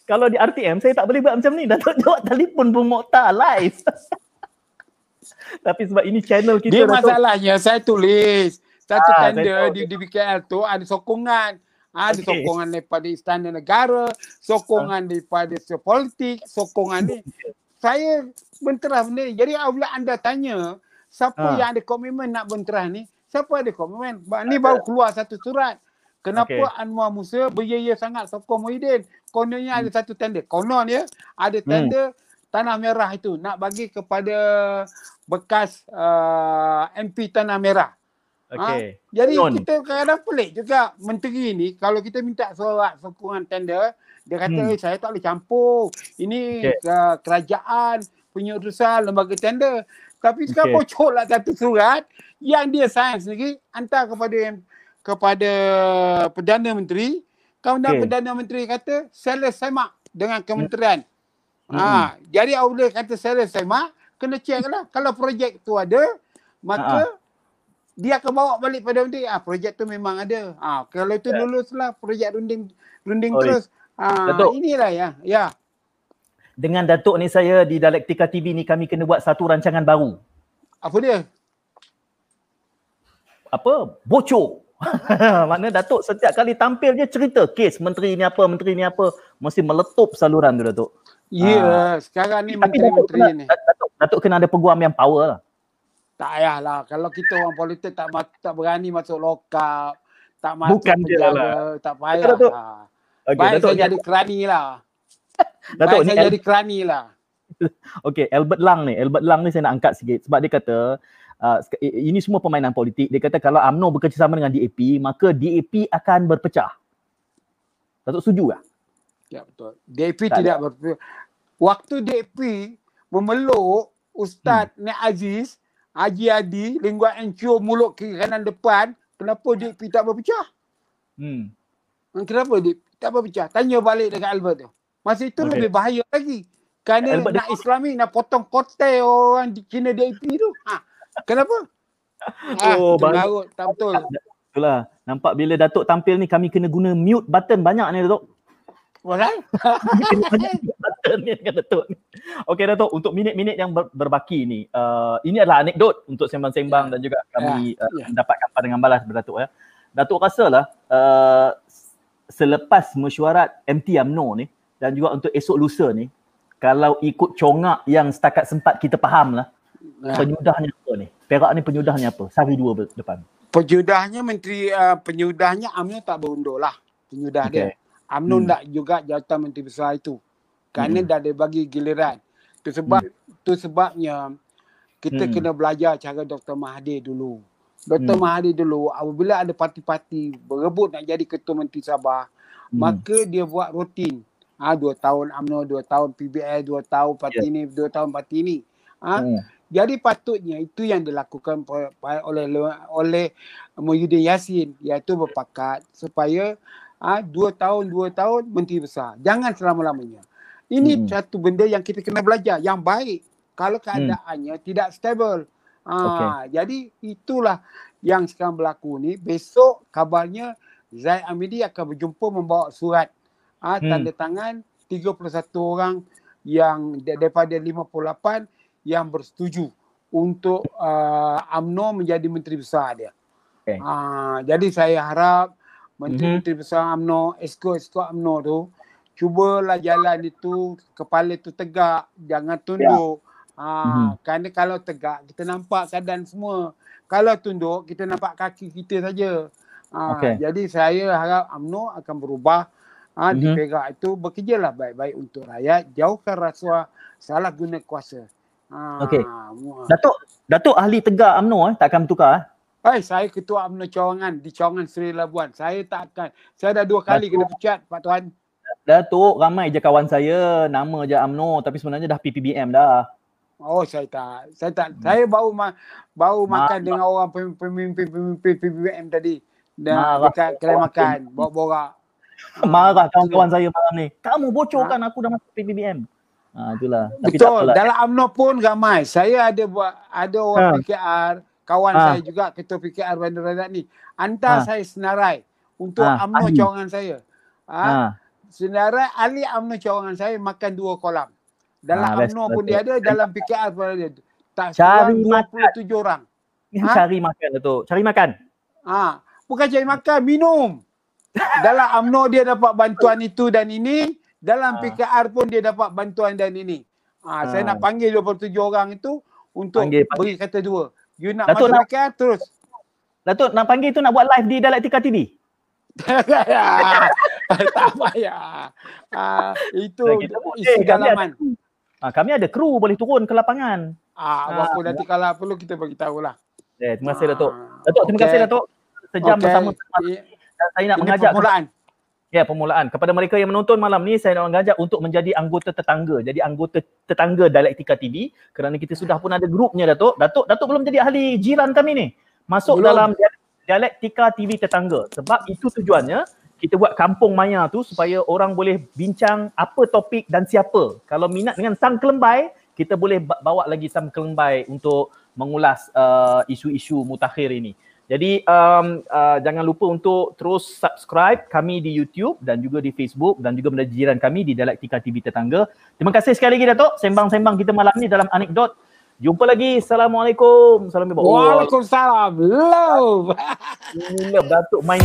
Speaker 1: Kalau di RTM saya tak boleh buat macam ni. Datuk jawab telefon pun Mokhtar live. *laughs* *laughs* Tapi sebab ini channel kita.
Speaker 2: Dia masalahnya saya tulis. Satu ah, tender di, di BKL tu ada sokongan. Ada okay. sokongan daripada Istana Negara, sokongan ah. daripada politik, sokongan ni. Saya benterah benda ni. Jadi apabila anda tanya siapa ha. yang ada komitmen nak benterah ni, siapa ada komitmen? Ni baru keluar satu surat. Kenapa okay. Anwar Musa beryaya sangat sokong Muhyiddin? Kononnya hmm. ada satu tender. Konon ya, ada hmm. tender hmm. tanah merah itu nak bagi kepada bekas uh, MP tanah merah. Okay. Ha? Jadi Konon. kita kadang-kadang pelik juga menteri ni kalau kita minta surat sokongan tender, dia kata hmm. saya tak boleh campur. Ini okay. uh, kerajaan punya urusan lembaga tender. Tapi sekarang okay. bocor lah satu surat yang dia sign sendiri hantar kepada kepada Perdana Menteri. Kemudian okay. Perdana Menteri kata sales semak dengan kementerian. Hmm. Ha, jadi apabila kata sales semak, kena check lah. Kalau projek tu ada, maka Ha-ha. dia akan bawa balik pada menteri. Ah, projek tu memang ada. Ah, kalau itu lulus lah projek runding runding oh, terus. Ah, inilah ya. Ya
Speaker 1: dengan Datuk ni saya di Dialektika TV ni kami kena buat satu rancangan baru.
Speaker 2: Apa dia?
Speaker 1: Apa? Bocor. *laughs* Makna Datuk setiap kali tampil dia cerita kes menteri ni apa, menteri ni apa. Mesti meletup saluran tu Datuk.
Speaker 2: Ya, yeah, ha. sekarang ni menteri-menteri ni.
Speaker 1: Datuk, kena ada peguam yang power lah.
Speaker 2: Tak payahlah. Kalau kita orang politik tak tak berani masuk lokap, tak masuk
Speaker 1: Bukan dia
Speaker 2: penjara,
Speaker 1: lah.
Speaker 2: tak
Speaker 1: Betul,
Speaker 2: payah
Speaker 1: Datuk.
Speaker 2: lah.
Speaker 1: Okey,
Speaker 2: Baik
Speaker 1: Datuk
Speaker 2: saya
Speaker 1: ni
Speaker 2: jadi kerani lah. *laughs*
Speaker 1: Datuk
Speaker 2: Baik
Speaker 1: ni
Speaker 2: saya jadi kerani lah. *laughs*
Speaker 1: Okey, Albert Lang ni, Albert Lang ni saya nak angkat sikit sebab dia kata uh, ini semua permainan politik. Dia kata kalau UMNO bekerjasama dengan DAP, maka DAP akan berpecah. Datuk setuju tak?
Speaker 2: Ya betul. DAP
Speaker 1: Tak
Speaker 2: tidak ber Waktu DAP memeluk Ustaz
Speaker 1: Hmm.
Speaker 2: Nek Aziz, Haji Adi, lingkuan encur mulut kiri kanan depan, kenapa DAP tak berpecah?
Speaker 1: Hmm.
Speaker 2: Hmm, Kenapa DAP tak berpecah? Tanya balik dekat Albert tu. Masa itu
Speaker 1: Okey.
Speaker 2: lebih bahaya lagi. Kerana
Speaker 1: Albert
Speaker 2: nak Islami nak potong kotel orang di Cina DAP tu. Ha. Kenapa? *laughs* Ah,
Speaker 1: Oh, baru-
Speaker 2: mengarut. Tak betul.
Speaker 1: Itulah. Nampak bila Datuk tampil ni kami kena guna mute button banyak ni Datuk. Ni dengan Datuk ni. Okey Datuk, untuk minit-minit yang ber- berbaki ni, uh, ini adalah anekdot untuk sembang-sembang dan juga kami uh,
Speaker 2: ya.
Speaker 1: mendapatkan pandangan balas daripada Datuk ya. Datuk rasalah uh, selepas mesyuarat MT UMNO ni dan juga untuk esok lusa ni, kalau ikut congak yang setakat sempat kita faham lah,
Speaker 2: Ya.
Speaker 1: penyudahnya apa ni? Perak ni penyudahnya apa? Sehari dua depan.
Speaker 2: Penyudahnya menteri uh, penyudahnya UMNO tak berundur lah. Penyudah
Speaker 1: Okey.
Speaker 2: dia. UMNO
Speaker 1: Hmm.
Speaker 2: nak juga jawatan menteri besar itu. Kerana
Speaker 1: Hmm.
Speaker 2: dah ada bagi giliran. Itu sebab tu sebabnya kita
Speaker 1: Hmm.
Speaker 2: kena belajar cara Dr. Mahathir dulu. Dr.
Speaker 1: Hmm.
Speaker 2: Mahathir dulu apabila ada parti-parti berebut nak jadi ketua menteri Sabah,
Speaker 1: Hmm.
Speaker 2: maka dia buat rutin. Ah ha, dua tahun UMNO, dua tahun PBL, dua tahun parti
Speaker 1: Ya.
Speaker 2: ini, dua tahun parti ini. Ah
Speaker 1: Hmm.
Speaker 2: jadi patutnya itu yang dilakukan oleh oleh Muhyiddin Yassin iaitu berpakat supaya ah dua tahun dua tahun menteri besar. Jangan selama-lamanya. Ini
Speaker 1: Hmm.
Speaker 2: satu benda yang kita kena belajar yang baik kalau keadaannya tidak stabil. Ah jadi itulah yang sekarang berlaku ni. Besok kabarnya Zaid Amidi akan berjumpa membawa surat ah
Speaker 1: Hmm.
Speaker 2: tanda tangan 31 orang yang da- daripada 58 yang bersetuju untuk uh, UMNO menjadi menteri besar dia.
Speaker 1: Okey.
Speaker 2: Uh, jadi saya harap menteri-menteri besar UMNO, esko-esko UMNO tu cubalah jalan itu kepala tu tegak, jangan tunduk. Ah,
Speaker 1: Mhm.
Speaker 2: kerana kalau tegak kita nampak keadaan semua. Kalau tunduk kita nampak kaki kita saja. Ah,
Speaker 1: Okey.
Speaker 2: jadi saya harap UMNO akan berubah ah di
Speaker 1: Mhm.
Speaker 2: Perak itu bekerjalah baik-baik untuk rakyat, jauhkan rasuah, salah guna kuasa. Ah,
Speaker 1: Okey. Datuk, Datuk ahli tegak UMNO eh, takkan bertukar eh?
Speaker 2: Hai, saya ketua UMNO Cawangan di Cawangan Seri Labuan. Saya tak akan. Saya dah dua kali kena pecat, Pak Tuan.
Speaker 1: Datuk, ramai je kawan saya nama je UMNO tapi sebenarnya dah PPBM dah.
Speaker 2: Oh, saya tak. Saya tak. Saya baru ma- baru
Speaker 1: Ma-
Speaker 2: makan dengan orang pem- pemimpin-pemimpin PBM tadi. Dan
Speaker 1: Marah.
Speaker 2: dekat kedai makan, bawa borak. *laughs*
Speaker 1: Marah kawan-kawan saya malam ni. Kamu bocorkan aku dah masuk PPBM. Ha itulah. Tapi tak
Speaker 2: Betul. Dalam UMNO pun ramai. Saya ada buat ada orang
Speaker 1: Ha.
Speaker 2: PKR, kawan
Speaker 1: Ha.
Speaker 2: saya juga ketua PKR Bandar Razak ni. Hantar
Speaker 1: Ha.
Speaker 2: saya senarai untuk
Speaker 1: Ha,
Speaker 2: UMNO
Speaker 1: ahli.
Speaker 2: cawangan saya. Ha?
Speaker 1: Ha.
Speaker 2: Senarai ahli UMNO cawangan saya makan dua kolam. Dalam
Speaker 1: Ha,
Speaker 2: UMNO pun dia ada, dalam PKR pun ada. Tak
Speaker 1: Cari
Speaker 2: kurang 27 orang. Ha?
Speaker 1: cari makan Datuk. Cari makan.
Speaker 2: Ha, bukan cari makan, minum. *laughs* Dalam UMNO dia dapat bantuan itu dan ini, dalam
Speaker 1: Ha.
Speaker 2: PKR pun dia dapat bantuan dan ini. Ha, saya
Speaker 1: Ha.
Speaker 2: nak panggil 27 orang itu untuk
Speaker 1: Panggil, panggil.
Speaker 2: beri kata dua. You nak
Speaker 1: Datuk
Speaker 2: masuk
Speaker 1: nak-
Speaker 2: PKR terus.
Speaker 1: Datuk nak panggil tu nak buat live di Dialektika TV. *laughs*
Speaker 2: tak payah. Ha, itu
Speaker 1: kita
Speaker 2: isi
Speaker 1: kami
Speaker 2: dalaman.
Speaker 1: Ha, kami ada kru boleh turun ke lapangan.
Speaker 2: Ah,
Speaker 1: Ha.
Speaker 2: apa nanti kalau perlu kita bagi lah.
Speaker 1: Eh, terima kasih Datuk.
Speaker 2: Ah,
Speaker 1: Datuk, terima
Speaker 2: okey.
Speaker 1: kasih Datuk. Sejam
Speaker 2: Okey.
Speaker 1: bersama dan saya nak
Speaker 2: Ini
Speaker 1: mengajak
Speaker 2: permulaan.
Speaker 1: Ya, permulaan. Kepada mereka yang menonton malam ni, saya nak mengajak untuk menjadi anggota tetangga. Jadi anggota tetangga Dialektika TV kerana kita sudah pun ada grupnya Datuk. Datuk, Datuk belum jadi ahli jiran kami ni. Masuk
Speaker 2: Belum.
Speaker 1: dalam Dialek- Dialektika TV tetangga. Sebab itu tujuannya kita buat kampung maya tu supaya orang boleh bincang apa topik dan siapa. Kalau minat dengan sang kelembai, kita boleh ba- bawa lagi sang kelembai untuk mengulas uh, isu-isu mutakhir ini. Jadi um, uh, jangan lupa untuk terus subscribe kami di YouTube dan juga di Facebook dan juga menjadi jiran kami di Dialektika TV Tetangga. Terima kasih sekali lagi Datuk sembang-sembang kita malam ni dalam anekdot. Jumpa lagi. Assalamualaikum. Assalamualaikum.
Speaker 2: Waalaikumsalam. Love.
Speaker 1: Waalaikumsalam. Datuk main